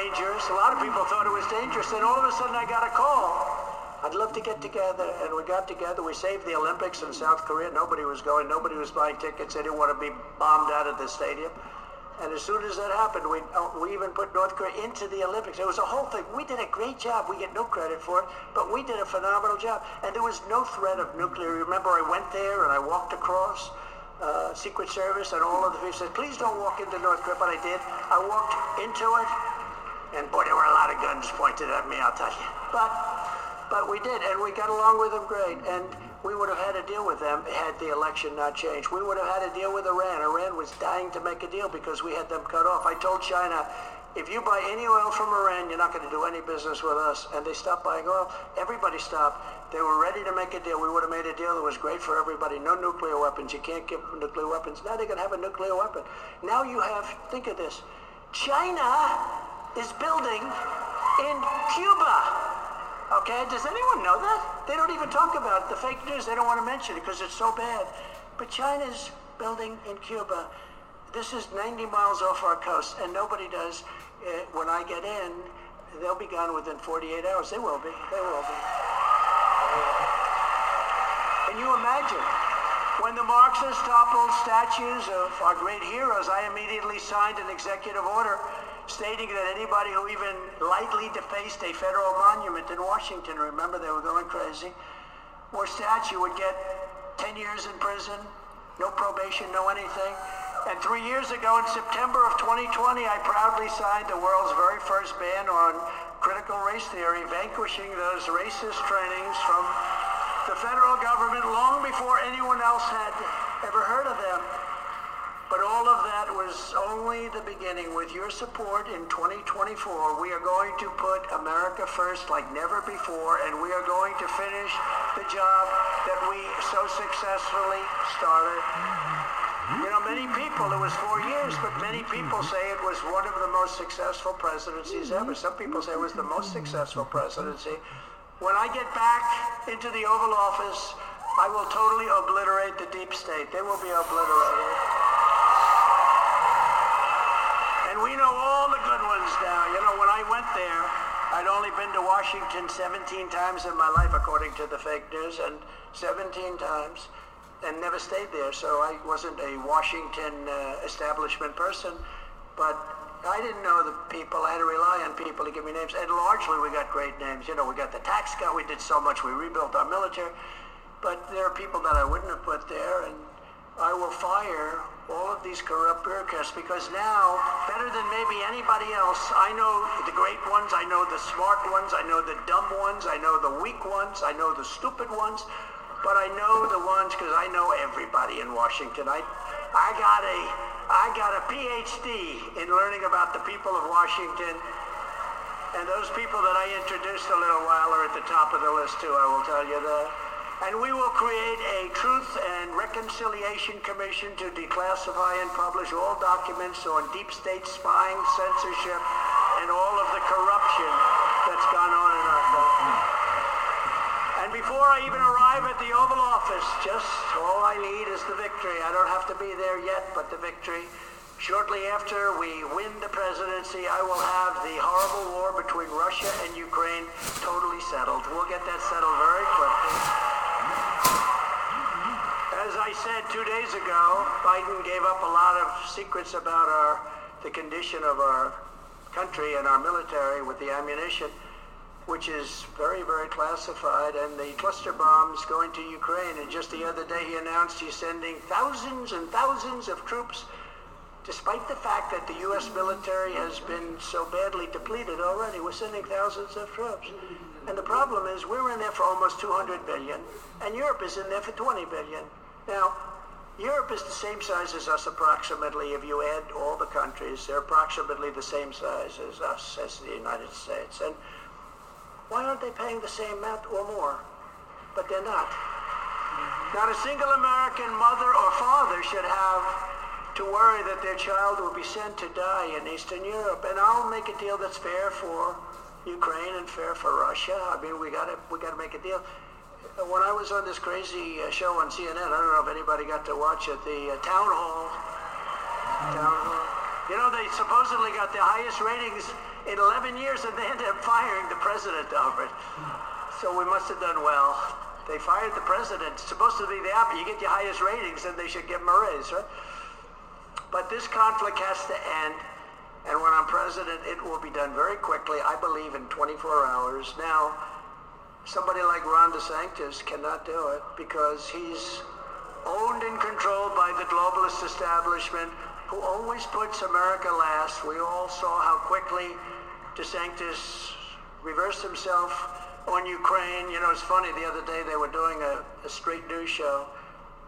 Dangerous. A lot of people thought it was dangerous. Then all of a sudden I got a call. I'd love to get together. And we got together. We saved the Olympics in South Korea. Nobody was going. Nobody was buying tickets. They didn't want to be bombed out of the stadium. And as soon as that happened, we, uh, we even put North Korea into the Olympics. It was a whole thing. We did a great job. We get no credit for it, but we did a phenomenal job. And there was no threat of nuclear. Remember, I went there and I walked across. Uh, Secret Service and all of the people said, please don't walk into North Korea, but I did. I walked into it, and boy, there were a lot of guns pointed at me, I'll tell you. But, but we did, and we got along with them great, and we would have had to deal with them had the election not changed. We would have had to deal with Iran. Iran was dying to make a deal because we had them cut off. I told China, if you buy any oil from Iran, you're not going to do any business with us. And they stopped buying oil. Everybody stopped. They were ready to make a deal. We would have made a deal that was great for everybody. No nuclear weapons. You can't give them nuclear weapons. Now they're going to have a nuclear weapon. Now you have, think of this. China is building in Cuba. Okay, does anyone know that? They don't even talk about it. The fake news, they don't want to mention it because it's so bad. But China's building in Cuba. this is 90 miles off our coast, and nobody does. Uh, when I get in, they'll be gone within 48 hours. They will be. They will be. Can you imagine? When the Marxists toppled statues of our great heroes, I immediately signed an executive order stating that anybody who even lightly defaced a federal monument in Washington, remember they were going crazy, or statue would get 10 years in prison, no probation, no anything. And three years ago, in September of 2020, I proudly signed the world's very first ban on critical race theory, vanquishing those racist trainings from the federal government long before anyone else had ever heard of them. But all of that was only the beginning. With your support in 2024, we are going to put America first like never before, and we are going to finish the job that we so successfully started. You know, many people, it was four years, but many people say it was one of the most successful presidencies ever. Some people say it was the most successful presidency. When I get back into the Oval Office, I will totally obliterate the deep state. They will be obliterated. And we know all the good ones now. You know, when I went there, I'd only been to Washington 17 times in my life, according to the fake news, and 17 times, and never stayed there. So I wasn't a Washington uh, establishment person, but I didn't know the people. I had to rely on people to give me names, and largely we got great names. You know, we got the tax cut. We did so much. We rebuilt our military, but there are people that I wouldn't have put there, and I will fire all of these corrupt bureaucrats because now, better than maybe anybody else, I know the great ones, I know the smart ones, I know the dumb ones, I know the weak ones, I know the stupid ones, but I know the ones because I know everybody in Washington. I, I got a, I got a PhD in learning about the people of Washington, and those people that I introduced a little while are at the top of the list too. I will tell you that. And we will create a Truth and Reconciliation Commission to declassify and publish all documents on deep state spying, censorship, and all of the corruption that's gone on in our country. And before I even arrive at the Oval Office, just all I need is the victory. I don't have to be there yet, but the victory. Shortly after we win the presidency, I will have the horrible war between Russia and Ukraine totally settled. We'll get that settled very quickly. As I said two days ago, Biden gave up a lot of secrets about our the condition of our country and our military with the ammunition, which is very, very classified, and the cluster bombs going to Ukraine. And just the other day, he announced he's sending thousands and thousands of troops, despite the fact that the U.S. military has been so badly depleted already. We're sending thousands of troops. And the problem is we're in there for almost 200 billion, and Europe is in there for 20 billion. Now, Europe is the same size as us approximately. If you add all the countries, they're approximately the same size as us, as the United States. And why aren't they paying the same amount or more? But they're not. Not a single American mother or father should have to worry that their child will be sent to die in Eastern Europe. And I'll make a deal that's fair for Ukraine and fair for Russia. I mean, we gotta we gotta make a deal. When I was on this crazy uh, show on CNN, I don't know if anybody got to watch it, the uh, town hall. Town hall. You know, they supposedly got the highest ratings in 11 years, and they ended up firing the president over it. So we must have done well. They fired the president. It's supposed to be the opposite. You get your highest ratings, and they should give him a raise, right? But this conflict has to end. And when I'm president, it will be done very quickly, I believe in 24 hours. Now, somebody like Ron DeSantis cannot do it because he's owned and controlled by the globalist establishment who always puts America last. We all saw how quickly DeSantis reversed himself on Ukraine. You know, it's funny, the other day they were doing a, a straight news show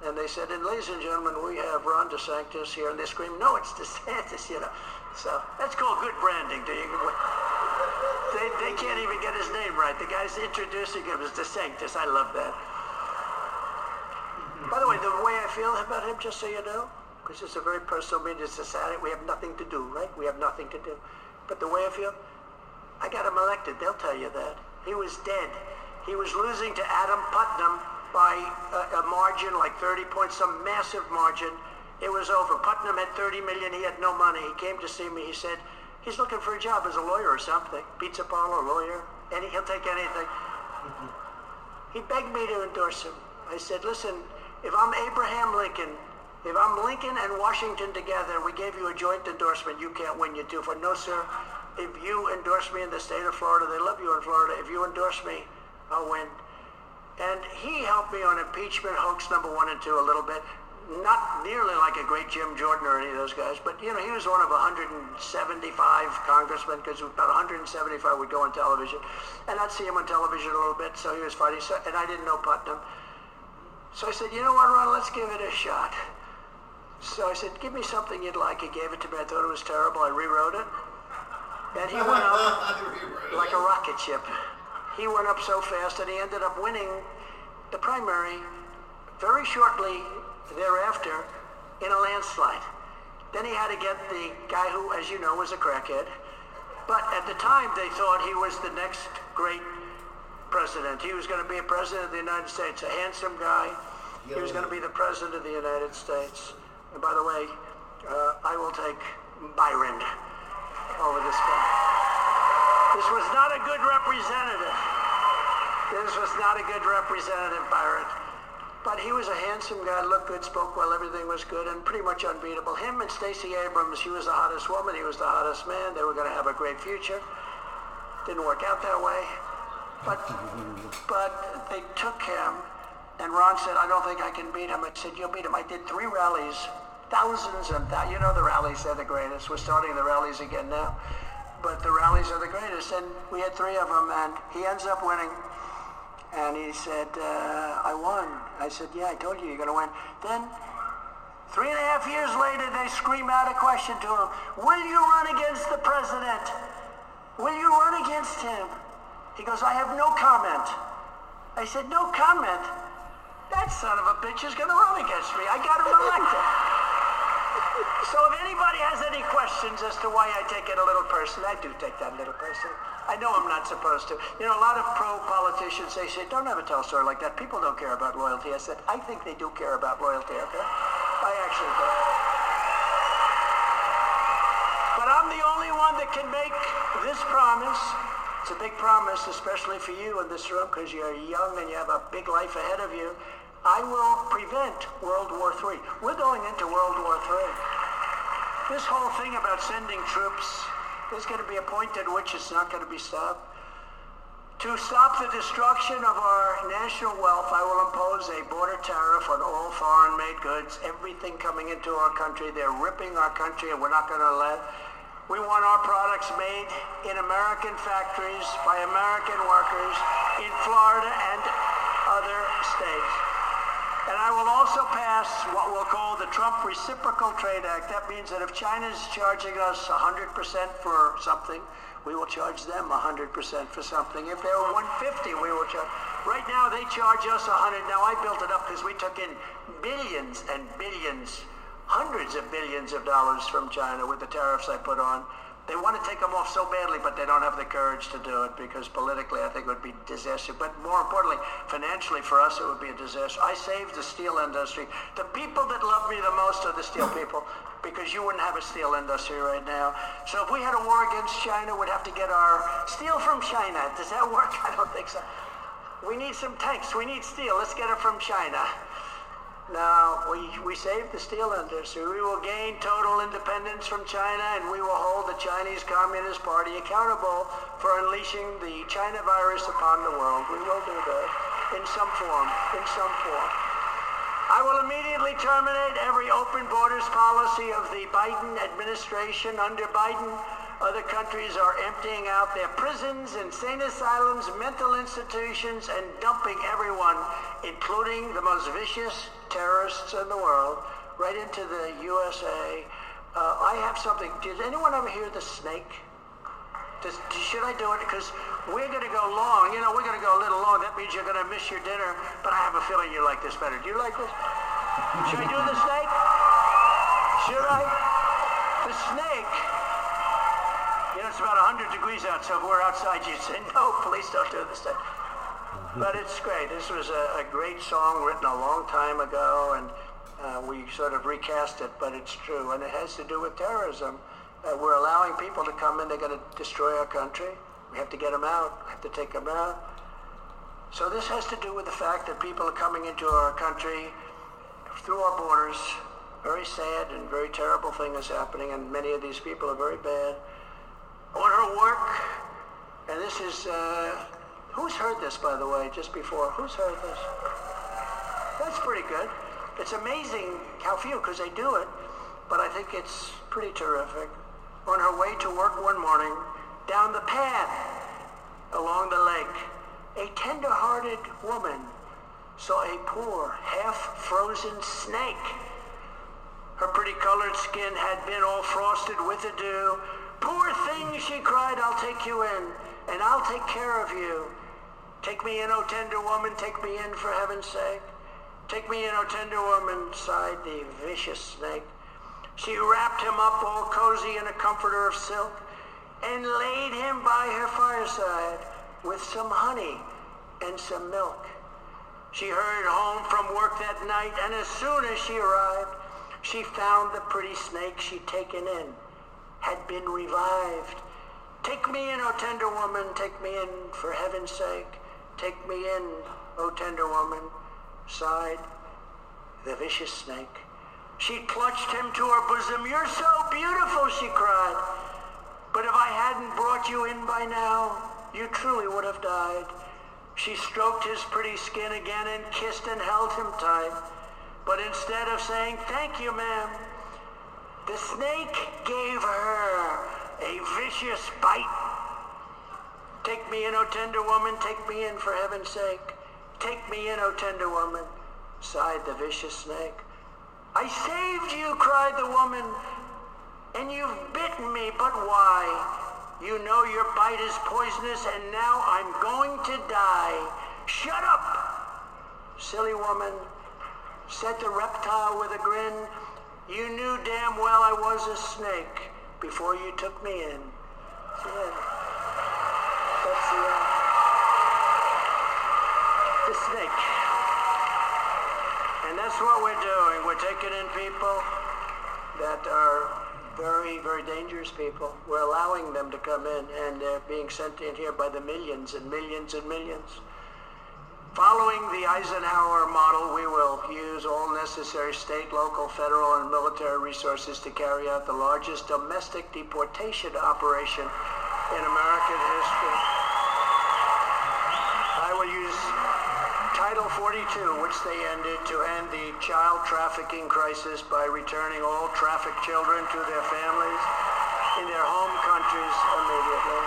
and they said, and ladies and gentlemen, we have Ron DeSantis here. And they screamed, no, it's DeSantis, you know. So that's called good branding. Do you? They, they can't even get his name right. The guy's introducing him as DeSantis. I love that. By the way, the way I feel about him, just so you know, because it's a very personal meeting, it's society, we have nothing to do, right? We have nothing to do. But the way I feel, I got him elected. They'll tell you that. He was dead. He was losing to Adam Putnam by a, a margin like 30 points, some massive margin. It was over. Putnam had 30 million. He had no money. He came to see me. He said, he's looking for a job as a lawyer or something. Pizza parlor lawyer. And he'll take anything. He begged me to endorse him. I said, listen, if I'm Abraham Lincoln, if I'm Lincoln and Washington together, we gave you a joint endorsement, you can't win, you two for no, sir. If you endorse me in the state of Florida, they love you in Florida. If you endorse me, I'll win. And he helped me on impeachment hoax number one and two a little bit. Not nearly like a great Jim Jordan or any of those guys, but you know, he was one of 175 congressmen because about 175 would go on television. And I'd see him on television a little bit, so he was funny. So, and I didn't know Putnam. So I said, you know what, Ron, let's give it a shot. So I said, give me something you'd like. He gave it to me. I thought it was terrible. I rewrote it. And he went up like a rocket ship. He went up so fast that he ended up winning the primary very shortly thereafter in a landslide. Then he had to get the guy who, as you know, was a crackhead. But at the time, they thought he was the next great president. He was going to be a president of the United States, a handsome guy. He was going to be the president of the United States. And by the way, uh, I will take Byron over this guy. This was not a good representative. This was not a good representative, Byron. But he was a handsome guy, looked good, spoke well, everything was good, and pretty much unbeatable. Him and Stacey Abrams, she was the hottest woman, he was the hottest man. They were going to have a great future. Didn't work out that way. But, but they took him, and Ron said, I don't think I can beat him. I said, you'll beat him. I did three rallies, thousands and thousands. You know the rallies, they're the greatest. We're starting the rallies again now. But the rallies are the greatest. And we had three of them, and he ends up winning. And he said, uh, I won. I said, yeah, I told you you're going to win. Then, three and a half years later, they scream out a question to him. Will you run against the president? Will you run against him? He goes, I have no comment. I said, no comment? That son of a bitch is going to run against me. I got him elected. So if anybody has any questions as to why I take it a little personally, I do take that little personally. I know I'm not supposed to. You know, a lot of pro-politicians, they say, don't ever tell a story like that. People don't care about loyalty. I said, I think they do care about loyalty, okay? I actually do. But I'm the only one that can make this promise. It's a big promise, especially for you in this room, because you're young and you have a big life ahead of you. I will prevent World War III. We're going into World War III. This whole thing about sending troops, there's going to be a point at which it's not going to be stopped. To stop the destruction of our national wealth, I will impose a border tariff on all foreign-made goods, everything coming into our country. They're ripping our country, and we're not going to let. We want our products made in American factories by American workers in Florida and other states. And I will also pass what we'll call the Trump Reciprocal Trade Act. That means that if China's charging us 100% for something, we will charge them 100% for something. If they're 150, we will charge. Right now, they charge us 100. Now, I built it up because we took in billions and billions, hundreds of billions of dollars from China with the tariffs I put on. They want to take them off so badly, but they don't have the courage to do it because politically I think it would be disaster. But more importantly, financially for us it would be a disaster. I saved the steel industry. The people that love me the most are the steel people because you wouldn't have a steel industry right now. So if we had a war against China, we'd have to get our steel from China. Does that work? I don't think so. We need some tanks. We need steel. Let's get it from China. Now, we, we saved the steel industry. We will gain total independence from China, and we will hold the Chinese Communist Party accountable for unleashing the China virus upon the world. We will do that in some form, in some form. I will immediately terminate every open borders policy of the Biden administration. Under Biden, other countries are emptying out their prisons, insane asylums, mental institutions, and dumping everyone, including the most vicious terrorists in the world, right into the USA. Uh, I have something. Did anyone ever hear the snake? Does, should I do it? Because we're going to go long. You know, we're going to go a little long. That means you're going to miss your dinner. But I have a feeling you like this better. Do you like this? Should I do the snake? Should I? The snake. You know, it's about 100 degrees out, so if we're outside, you say, no, please don't do the snake. But it's great. This was a, a great song written a long time ago, and Uh, we sort of recast it, but it's true, and it has to do with terrorism. Uh, we're allowing people to come in. They're going to destroy our country. We have to get them out. We have to take them out. So this has to do with the fact that people are coming into our country through our borders. Very sad and very terrible thing is happening, and many of these people are very bad. On her work, and this is, uh, who's heard this, by the way, just before? Who's heard this? That's pretty good. It's amazing how few, because they do it, but I think it's pretty terrific. On her way to work one morning, down the path along the lake, a tender-hearted woman saw a poor, half-frozen snake. Her pretty colored skin had been all frosted with the dew. Poor thing, she cried, I'll take you in, and I'll take care of you. Take me in, O tender woman, take me in for heaven's sake. Take me in, O tender woman, sighed the vicious snake. She wrapped him up all cozy in a comforter of silk and laid him by her fireside with some honey and some milk. She hurried home from work that night, and as soon as she arrived, she found the pretty snake she'd taken in had been revived. Take me in, O tender woman, take me in for heaven's sake. Take me in, O tender woman, sighed the vicious snake. She clutched him to her bosom. You're so beautiful, she cried. But if I hadn't brought you in by now, you truly would have died. She stroked his pretty skin again and kissed and held him tight. But instead of saying, thank you, ma'am, the snake gave her a vicious bite. Take me in, O tender woman, take me in for heaven's sake. Take me in, O tender woman, sighed the vicious snake. I saved you, cried the woman, and you've bitten me, but why? You know your bite is poisonous, and now I'm going to die. Shut up! Silly woman, said the reptile with a grin. You knew damn well I was a snake before you took me in. The snake. And that's what we're doing. We're taking in people that are very, very dangerous people. We're allowing them to come in, and they're being sent in here by the millions and millions and millions. Following the Eisenhower model, we will use all necessary state, local, federal, and military resources to carry out the largest domestic deportation operation in American history. I will use Title 42, which they ended, to end the child trafficking crisis by returning all trafficked children to their families in their home countries immediately.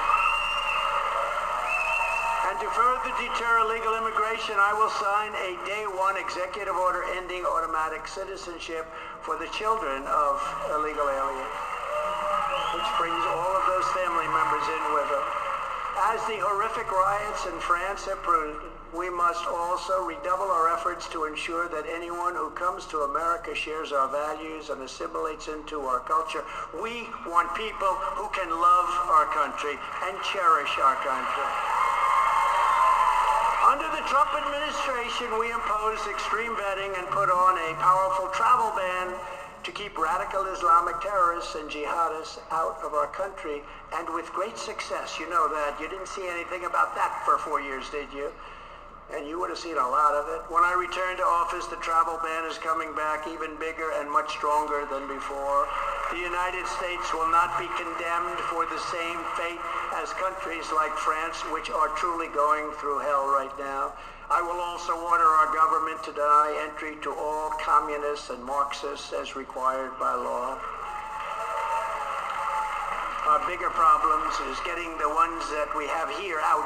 And to further deter illegal immigration, I will sign a day one executive order ending automatic citizenship for the children of illegal aliens, which brings all of those family members in with them. As the horrific riots in France have proved, we must also redouble our efforts to ensure that anyone who comes to America shares our values and assimilates into our culture. We want people who can love our country and cherish our country. Under the Trump administration, we imposed extreme vetting and put on a powerful travel ban to keep radical Islamic terrorists and jihadists out of our country, and with great success. You know that. You didn't see anything about that for four years, did you? And you would have seen a lot of it. When I return to office, the travel ban is coming back even bigger and much stronger than before. The United States will not be condemned for the same fate as countries like France, which are truly going through hell right now. I will also order our government to deny entry to all communists and Marxists as required by law. Our bigger problems is getting the ones that we have here out.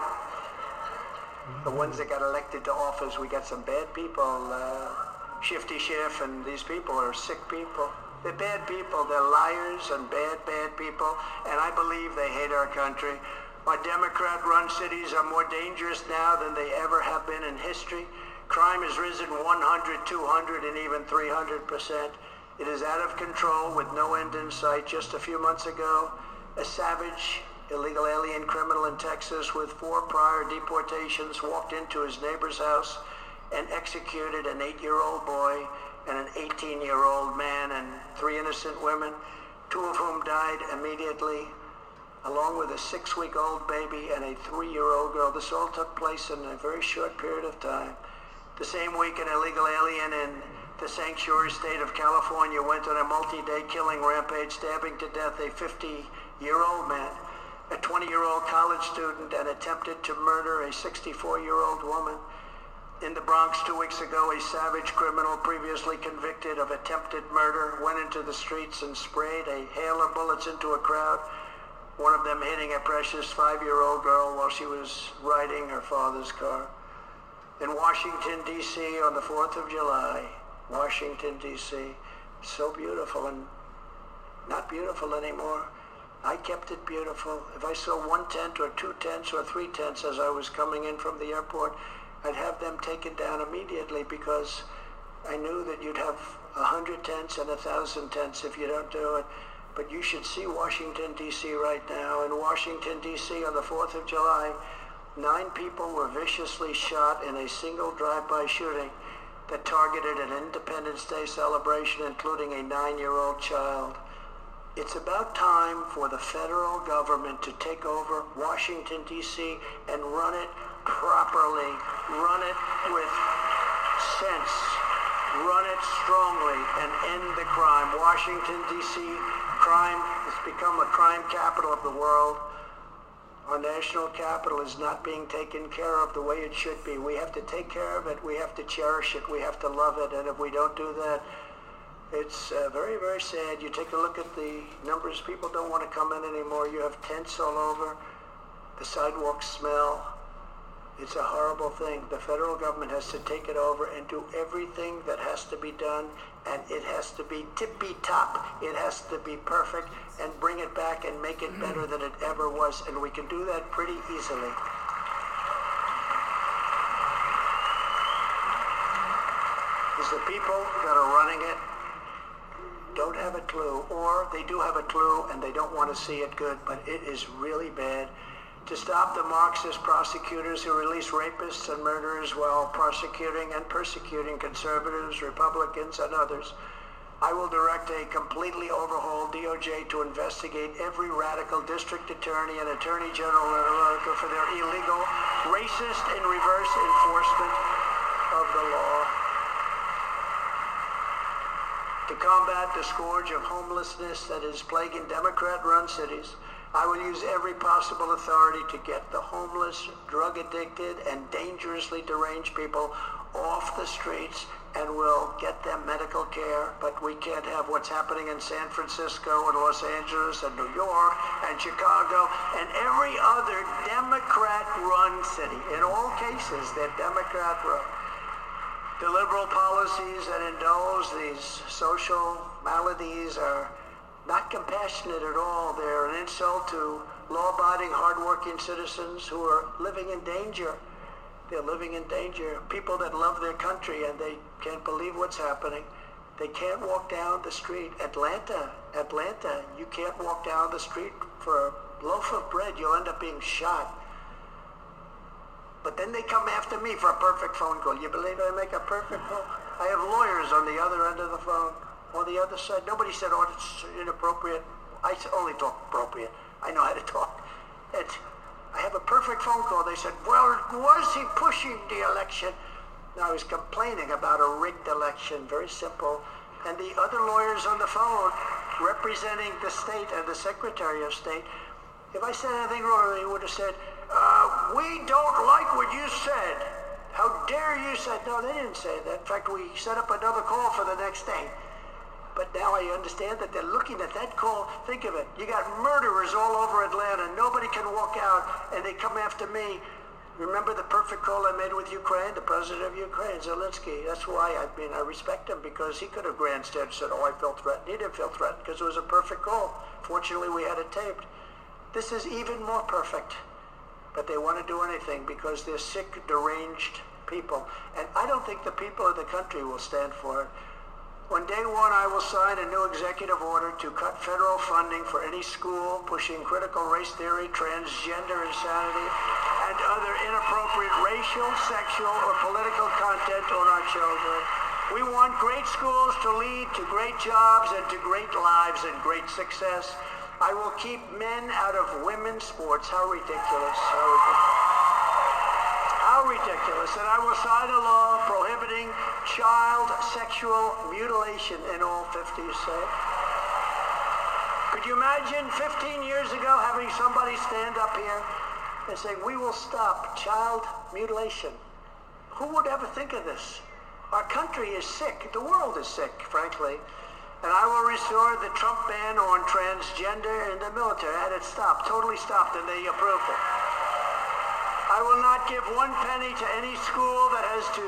The ones that got elected to office, we got some bad people, uh, Shifty Schiff, and these people are sick people. They're bad people. They're liars and bad, bad people, and I believe they hate our country. Our Democrat-run cities are more dangerous now than they ever have been in history. Crime has risen 100, 200, and even 300 percent. It is out of control with no end in sight. Just a few months ago, a savage illegal alien criminal in Texas with four prior deportations walked into his neighbor's house and executed an eight-year-old boy and an 18-year-old man and three innocent women, two of whom died immediately, along with a six-week-old baby and a three-year-old girl. This all took place in a very short period of time. The same week, an illegal alien in the sanctuary state of California went on a multi-day killing rampage, stabbing to death a 50-year-old man, a 20-year-old college student, and attempted to murder a 64-year-old woman. In the Bronx two weeks ago, a savage criminal previously convicted of attempted murder went into the streets and sprayed a hail of bullets into a crowd, one of them hitting a precious five-year-old girl while she was riding her father's car. In Washington, D.C. on the 4th of July, Washington, D.C., so beautiful and not beautiful anymore. I kept it beautiful. If I saw one tent or two tents or three tents as I was coming in from the airport, I'd have them taken down immediately because I knew that you'd have a hundred tents and a thousand tents if you don't do it. But you should see Washington, D.C. right now. In Washington, D.C. on the 4th of July, nine people were viciously shot in a single drive-by shooting that targeted an Independence Day celebration, including a nine-year-old child. It's about time for the federal government to take over Washington, D.C. and run it properly. Run it with sense. Run it strongly and end the crime. Washington, D.C. crime has become a crime capital of the world. Our national capital is not being taken care of the way it should be. We have to take care of it. We have to cherish it. We have to love it. And if we don't do that, it's uh, very, very sad. You take a look at the numbers. People don't want to come in anymore. You have tents all over. The sidewalks smell. It's a horrible thing. The federal government has to take it over and do everything that has to be done, and it has to be tippy top. It has to be perfect, and bring it back and make it better than it ever was. And we can do that pretty easily. Is the people that are running it don't have a clue, or they do have a clue and they don't want to see it good, but it is really bad. To stop the Marxist prosecutors who release rapists and murderers while prosecuting and persecuting conservatives, Republicans, and others, I will direct a completely overhauled DOJ to investigate every radical district attorney and attorney general in America for their illegal, racist, and reverse enforcement of the law. To combat the scourge of homelessness that is plaguing Democrat-run cities, I will use every possible authority to get the homeless, drug-addicted, and dangerously deranged people off the streets and will get them medical care. But we can't have what's happening in San Francisco and Los Angeles and New York and Chicago and every other Democrat-run city. In all cases, they're Democrat-run. The liberal policies that indulge these social maladies are not compassionate at all. They're an insult to law-abiding, hard-working citizens who are living in danger. They're living in danger. People that love their country and they can't believe what's happening. They can't walk down the street. Atlanta, Atlanta, you can't walk down the street for a loaf of bread. You'll end up being shot. But then they come after me for a perfect phone call. You believe I make a perfect call? I have lawyers on the other end of the phone. On the other side, nobody said, oh, it's inappropriate. I only talk appropriate. I know how to talk. It, I have a perfect phone call. They said, well, was he pushing the election? No, I was complaining about a rigged election. Very simple. And the other lawyers on the phone representing the state and the Secretary of State, if I said anything wrong, they would have said, uh, we don't like what you said. How dare you say, no, they didn't say that. In fact, we set up another call for the next day. But now I understand that they're looking at that call. Think of it. You got murderers all over Atlanta. Nobody can walk out, and they come after me. Remember the perfect call I made with Ukraine, the president of Ukraine, Zelensky. That's why I mean I respect him because he could have grandstanded and said, "Oh, I felt threatened." He didn't feel threatened because it was a perfect call. Fortunately, we had it taped. This is even more perfect. But they want to do anything because they're sick, deranged people. And I don't think the people of the country will stand for it. On day one, I will sign a new executive order to cut federal funding for any school pushing critical race theory, transgender insanity, and other inappropriate racial, sexual, or political content on our children. We want great schools to lead to great jobs and to great lives and great success. I will keep men out of women's sports. How ridiculous. How ridiculous. Ridiculous. And I will sign a law prohibiting child sexual mutilation in all 50 states. Could you imagine 15 years ago having somebody stand up here and say, we will stop child mutilation? Who would ever think of this? Our country is sick. The world is sick, frankly. And I will restore the Trump ban on transgender in the military. I had it stopped, totally stopped, and they approved it. I will not give one penny to any school that has to.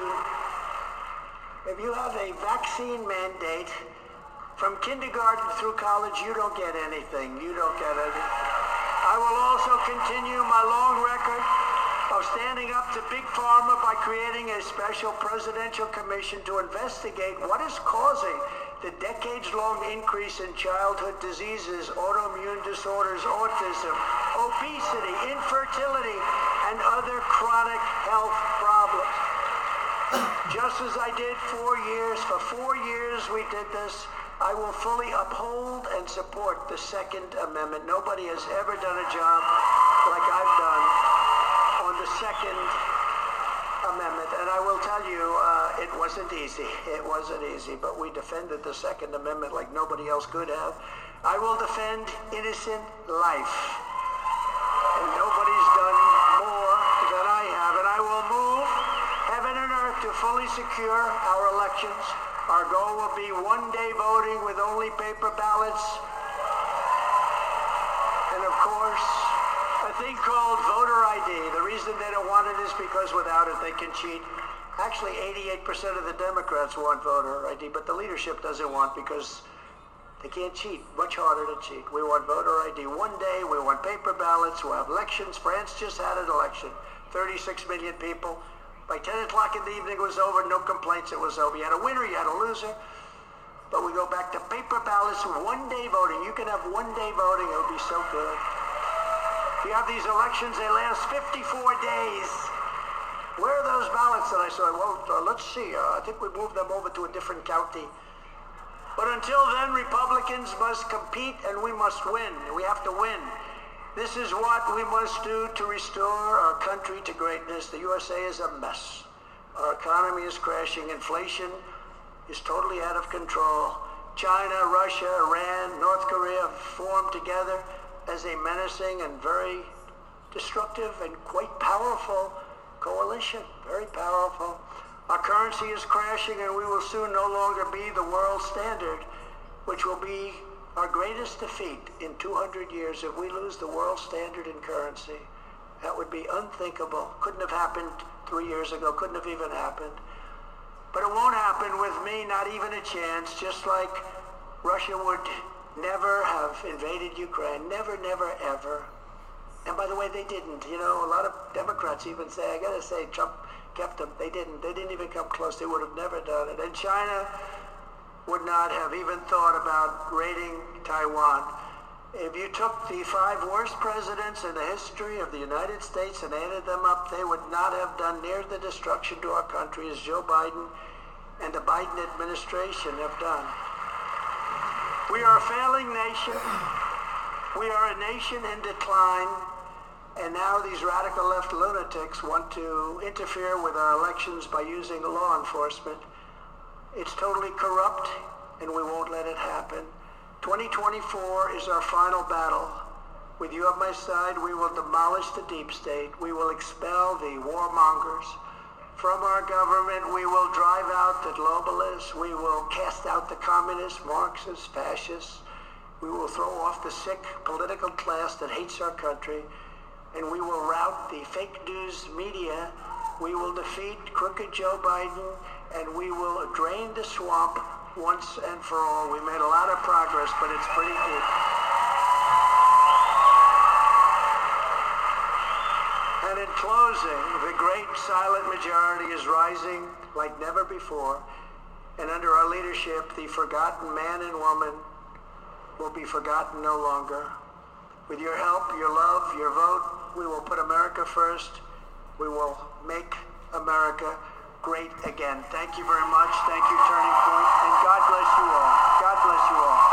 If you have a vaccine mandate from kindergarten through college, you don't get anything. You don't get anything. I will also continue my long record of standing up to Big Pharma by creating a special presidential commission to investigate what is causing the decades-long increase in childhood diseases, autoimmune disorders, autism, obesity, infertility, and other chronic health problems. Just as I did four years, for four years we did this, I will fully uphold and support the Second Amendment. Nobody has ever done a job like I've done on the Second Amendment. And I will tell you, uh, it wasn't easy. It wasn't easy, but we defended the Second Amendment like nobody else could have. I will defend innocent life. And nobody's done more than I have. And I will move heaven and earth to fully secure our elections. Our goal will be one day voting with only paper ballots. And of course, thing called voter ID. The reason they don't want it is because without it they can cheat. Actually, 88% of the Democrats want voter ID, but the leadership doesn't want because they can't cheat. Much harder to cheat. We want voter ID one day. We want paper ballots. We'll have elections. France just had an election. 36 million people. By 10 o'clock in the evening it was over. No complaints. It was over. You had a winner. You had a loser. But we go back to paper ballots, one day voting. You can have one day voting. It would be so good. You have these elections. They last 54 days. Where are those ballots And I saw? Well, uh, let's see. Uh, I think we moved them over to a different county. But until then, Republicans must compete and we must win. We have to win. This is what we must do to restore our country to greatness. The USA is a mess. Our economy is crashing. Inflation is totally out of control. China, Russia, Iran, North Korea formed together as a menacing and very destructive and quite powerful coalition. Very powerful. Our currency is crashing and we will soon no longer be the world standard, which will be our greatest defeat in 200 years if we lose the world standard in currency. That would be unthinkable. Couldn't have happened three years ago. Couldn't have even happened. But it won't happen with me, not even a chance, just like Russia would never have invaded Ukraine. Never, never, ever. And by the way, they didn't. You know, a lot of Democrats even say, I gotta say, Trump kept them. They didn't. They didn't even come close. They would have never done it. And China would not have even thought about raiding Taiwan. If you took the five worst presidents in the history of the United States and added them up, they would not have done near the destruction to our country as Joe Biden and the Biden administration have done. We are a failing nation. We are a nation in decline. And now these radical left lunatics want to interfere with our elections by using law enforcement. It's totally corrupt, and we won't let it happen. 2024 is our final battle. With you on my side, we will demolish the deep state. We will expel the warmongers. From our government, we will drive out the globalists. We will cast out the communists, Marxists, fascists. We will throw off the sick political class that hates our country. And we will rout the fake news media. We will defeat crooked Joe Biden. And we will drain the swamp once and for all. We made a lot of progress, but it's pretty deep. And in closing, the great silent majority is rising like never before. And under our leadership, the forgotten man and woman will be forgotten no longer. With your help, your love, your vote, we will put America first. We will make America great again. Thank you very much. Thank you, Turning Point, and God bless you all. God bless you all.